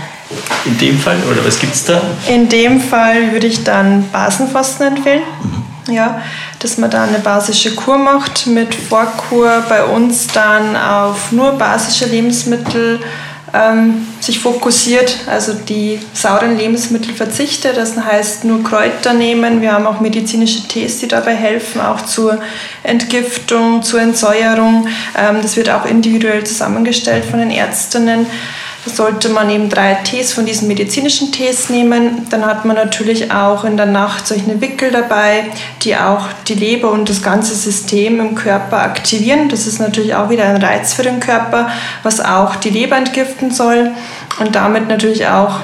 in dem Fall? Oder was gibt es da? In dem Fall würde ich dann Basenfasten empfehlen. Mhm. Ja, dass man da eine basische Kur macht, mit Vorkur bei uns dann auf nur basische Lebensmittel ähm, sich fokussiert, also die sauren Lebensmittel verzichtet. Das heißt nur Kräuter nehmen. Wir haben auch medizinische Tees, die dabei helfen, auch zur Entgiftung, zur Entsäuerung. Ähm, das wird auch individuell zusammengestellt von den Ärztinnen sollte man eben drei Tees von diesen medizinischen Tees nehmen. Dann hat man natürlich auch in der Nacht solche Wickel dabei, die auch die Leber und das ganze System im Körper aktivieren. Das ist natürlich auch wieder ein Reiz für den Körper, was auch die Leber entgiften soll und damit natürlich auch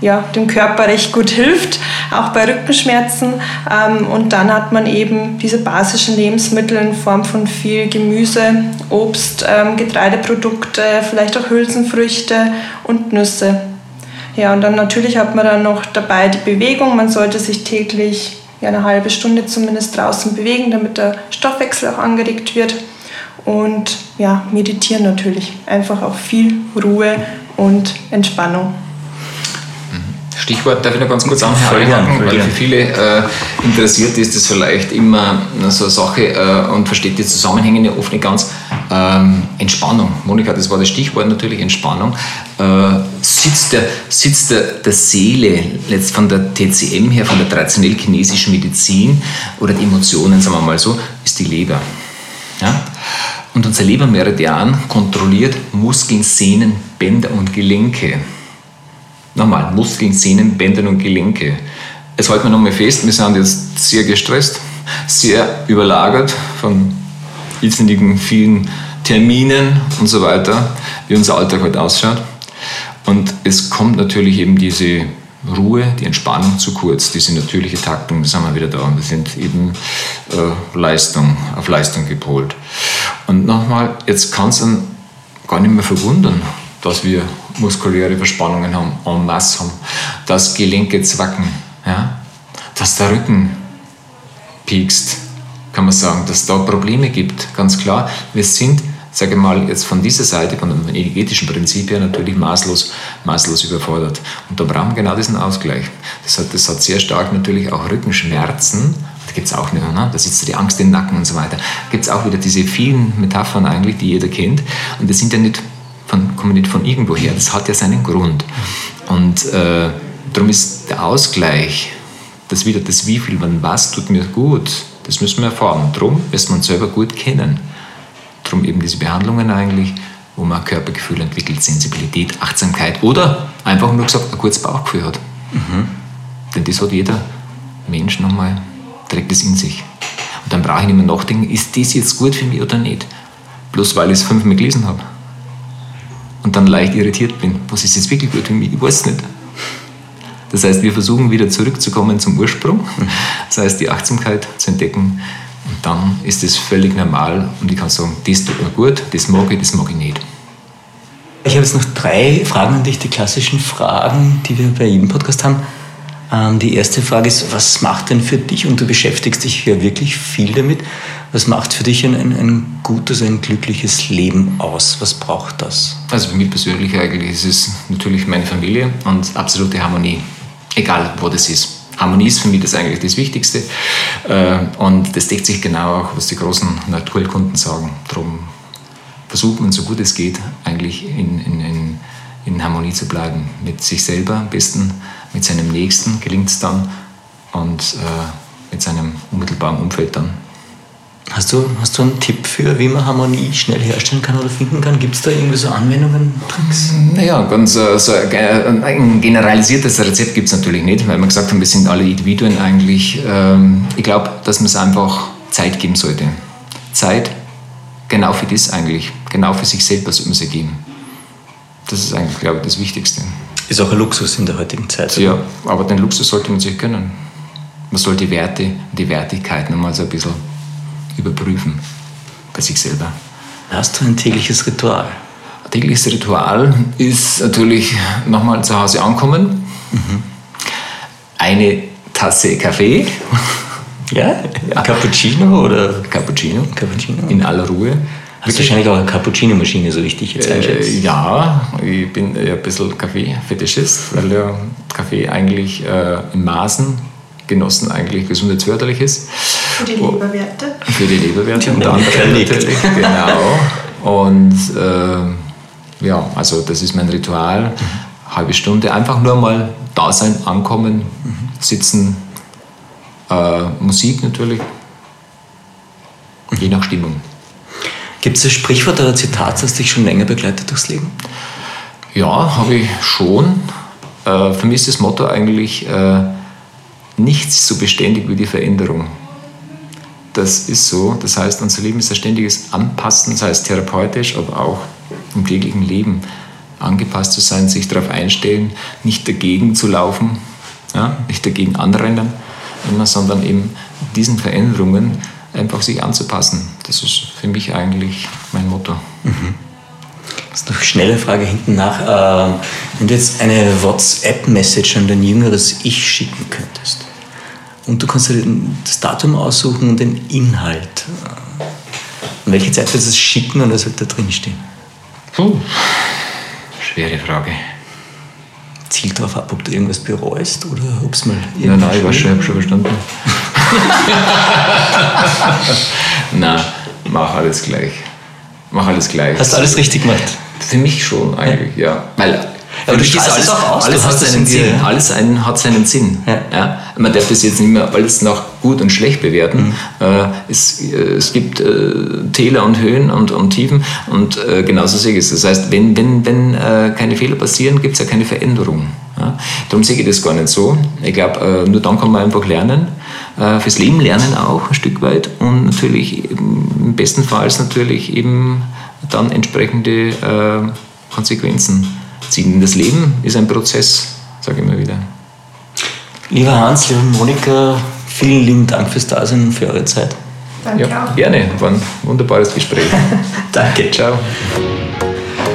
ja, dem Körper recht gut hilft, auch bei Rückenschmerzen. Ähm, und dann hat man eben diese basischen Lebensmittel in Form von viel Gemüse, Obst, ähm, Getreideprodukte, vielleicht auch Hülsenfrüchte und Nüsse. Ja, und dann natürlich hat man dann noch dabei die Bewegung. Man sollte sich täglich ja, eine halbe Stunde zumindest draußen bewegen, damit der Stoffwechsel auch angeregt wird. Und ja, meditieren natürlich. Einfach auch viel Ruhe und Entspannung. Stichwort darf ich noch ganz kurz anfangen, weil für viele äh, interessiert ist das vielleicht immer so eine Sache äh, und versteht die Zusammenhänge ja oft nicht ganz. Ähm, Entspannung, Monika, das war das Stichwort natürlich, Entspannung. Äh, sitzt der, sitzt der, der Seele jetzt von der TCM her, von der traditionell chinesischen Medizin oder die Emotionen, sagen wir mal so, ist die Leber. Ja? Und unser Lebermeridian kontrolliert Muskeln, Sehnen, Bänder und Gelenke. Nochmal, Muskeln, Sehnen, Bänder und Gelenke. Jetzt halten wir nochmal fest, wir sind jetzt sehr gestresst, sehr überlagert von irrsinnigen vielen Terminen und so weiter, wie unser Alltag heute ausschaut. Und es kommt natürlich eben diese Ruhe, die Entspannung zu kurz, diese natürliche Taktung, da sind wir wieder da. Wir sind eben äh, Leistung, auf Leistung gepolt. Und nochmal, jetzt kann es dann gar nicht mehr verwundern, dass wir muskuläre Verspannungen haben, en masse haben, dass Gelenke zwacken, ja? dass der Rücken piekst, kann man sagen, dass da Probleme gibt, ganz klar. Wir sind, sage ich mal, jetzt von dieser Seite, von dem energetischen Prinzip her natürlich maßlos, maßlos überfordert. Und da brauchen wir genau diesen Ausgleich. Das hat, das hat sehr stark natürlich auch Rückenschmerzen, da gibt es auch nicht, ne? da sitzt die Angst im Nacken und so weiter. Da gibt es auch wieder diese vielen Metaphern eigentlich, die jeder kennt. Und das sind ja nicht von, kommen nicht von irgendwoher. Das hat ja seinen Grund. Und äh, darum ist der Ausgleich, das wieder das Wie viel, wann was tut mir gut, das müssen wir erfahren. Darum müssen wir uns selber gut kennen. Darum eben diese Behandlungen eigentlich, wo man Körpergefühl entwickelt, Sensibilität, Achtsamkeit oder einfach nur gesagt ein gutes Bauchgefühl hat. Mhm. Denn das hat jeder Mensch nochmal, trägt es in sich. Und dann brauche ich nicht mehr nachdenken, ist das jetzt gut für mich oder nicht? Bloß weil ich es fünfmal gelesen habe und dann leicht irritiert bin. Was ist jetzt wirklich gut für mich? Ich weiß es nicht. Das heißt, wir versuchen wieder zurückzukommen zum Ursprung, das heißt die Achtsamkeit zu entdecken und dann ist es völlig normal und ich kann sagen, das tut mir gut, das mag ich, das mag ich nicht. Ich habe jetzt noch drei Fragen an dich, die klassischen Fragen, die wir bei jedem Podcast haben. Ähm, die erste Frage ist, was macht denn für dich, und du beschäftigst dich ja wirklich viel damit, was macht für dich ein, ein, gutes, ein glückliches Leben aus? Was braucht das? Also für mich persönlich eigentlich ist es natürlich meine Familie und absolute Harmonie, egal wo das ist. Harmonie ist für mich das eigentlich das Wichtigste. Äh, und das deckt sich genau auch, was die großen Naturkunden sagen. Darum versucht man, so gut es geht, eigentlich in, in, in Harmonie zu bleiben. Mit sich selber am besten, mit seinem Nächsten gelingt es dann und äh, mit seinem unmittelbaren Umfeld dann. Hast du, hast du einen Tipp für, wie man Harmonie schnell herstellen kann oder finden kann? Gibt es da irgendwie so Anwendungen, Tricks? Naja, ganz äh, so ein generalisiertes Rezept gibt es natürlich nicht, weil wir gesagt haben, wir sind alle Individuen eigentlich. Ähm, ich glaube, dass man es einfach Zeit geben sollte. Zeit, genau für das eigentlich, genau für sich selber sollte man sie geben. Das ist eigentlich, glaube ich, das Wichtigste. Ist auch ein Luxus in der heutigen Zeit. Ja, aber den Luxus sollte man sich gönnen. Man soll die Werte und die Wertigkeit nochmal so ein bisschen überprüfen bei sich selber. Hast du ein tägliches Ritual? Ein tägliches Ritual ist natürlich nochmal zu Hause ankommen, mhm. eine Tasse Kaffee. Ja? ja? Cappuccino oder? Cappuccino. Cappuccino. In aller Ruhe. Hast du wahrscheinlich auch eine Cappuccino-Maschine, so wie ich dich jetzt einschätze. Äh, ja, ich bin ein bisschen Kaffee-Fetischist, weil ja Kaffee eigentlich äh, in Maßen genossen eigentlich gesundheitsförderliches. Für die Leberwerte. Für die Leberwerte unter anderem natürlich, genau. Und äh, ja, also das ist mein Ritual. Halbe Stunde, einfach nur mal da sein, ankommen, sitzen, äh, Musik natürlich, je nach Stimmung. Gibt es ein Sprichwort oder ein Zitat, das dich schon länger begleitet durchs Leben? Ja, habe ich schon. Äh, für mich ist das Motto eigentlich, äh, nichts so beständig wie die Veränderung. Das ist so. Das heißt, unser Leben ist ein ständiges Anpassen, sei es therapeutisch, aber auch im täglichen Leben angepasst zu sein, sich darauf einstellen, nicht dagegen zu laufen, ja, nicht dagegen anrennen, sondern eben diesen Veränderungen einfach sich anzupassen. Das ist für mich eigentlich mein Motto. Mhm. Das ist noch eine schnelle Frage hinten nach. Ähm, wenn du jetzt eine WhatsApp-Message an dein jüngeres Ich schicken könntest und du kannst dir das Datum aussuchen und den Inhalt, an welche Zeit würdest du es schicken und was wird da drin stehen? Puh. Schwere Frage. Zielt darauf ab, ob du irgendwas bereust oder ob es mal. Nein, nein, ich weiß schon, ich habe schon verstanden. nein, mach alles gleich. Mach alles gleich. Hast du alles richtig gemacht? Für mich schon eigentlich, ja. ja. Weil aber du stehst alles, auch aus. Alles hat seinen Sinn. Alles einen, hat seinen Sinn. Ja. ja. Man darf das jetzt nicht mehr alles nach gut und schlecht bewerten. Mhm. Äh, es, äh, es gibt äh, Täler und Höhen und, und Tiefen und äh, genauso sehe ich es. Das heißt, wenn, wenn, wenn äh, keine Fehler passieren, gibt es ja keine Veränderung. Ja? Darum sehe ich das gar nicht so. Ich glaube, äh, nur dann kann man einfach lernen. Fürs Leben lernen auch ein Stück weit und natürlich im besten Fall natürlich eben dann entsprechende Konsequenzen ziehen. Das Leben ist ein Prozess, sage ich immer wieder. Lieber Hans, liebe Monika, vielen lieben Dank fürs Dasein und für eure Zeit. Danke ja, auch. Gerne, war ein wunderbares Gespräch. Danke. Ciao.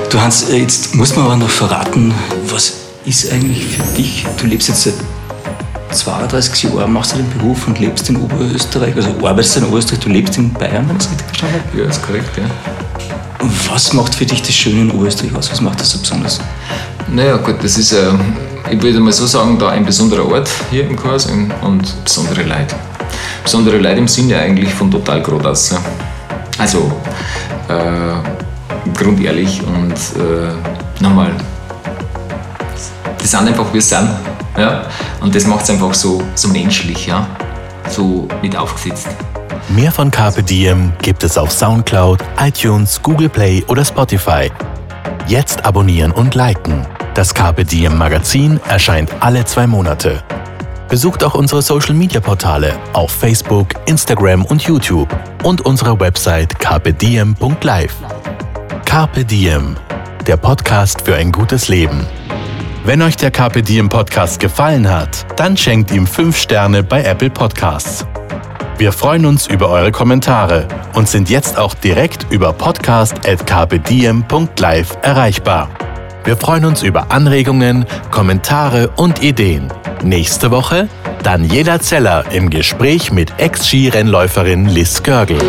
Du Hans, äh, jetzt muss man aber noch verraten, was ist eigentlich für dich? Du lebst jetzt seit 32 Jahren, machst du den Beruf und lebst in Oberösterreich, also arbeitest in Oberösterreich, du lebst in Bayern, wenn ich das richtig verstanden habe? Ja, ist korrekt, ja. Was macht für dich das Schöne in Oberösterreich aus? Was macht das so besonders? Naja, gut, das ist, äh, ich würde mal so sagen, da ein besonderer Ort hier im Kurs und besondere Leute. Besondere Leute im Sinne eigentlich von total Grodas. Ja. Also, äh, grundehrlich und äh, nochmal, die sind einfach, sie sind. Ja? Und das macht es einfach so, so menschlich, ja? so mit aufgesetzt. Mehr von Carpe Diem gibt es auf Soundcloud, iTunes, Google Play oder Spotify. Jetzt abonnieren und liken. Das Carpe Diem Magazin erscheint alle zwei Monate. Besucht auch unsere Social Media Portale auf Facebook, Instagram und YouTube und unsere Website carpediem.live. Carpe Diem, der Podcast für ein gutes Leben. Wenn euch der Carpe Diem Podcast gefallen hat, dann schenkt ihm 5 Sterne bei Apple Podcasts wir freuen uns über eure Kommentare und sind jetzt auch direkt über podcast.kpdm.live erreichbar. Wir freuen uns über Anregungen, Kommentare und Ideen. Nächste Woche Daniela Zeller im Gespräch mit Ex-Skirennläuferin Liz Görgel.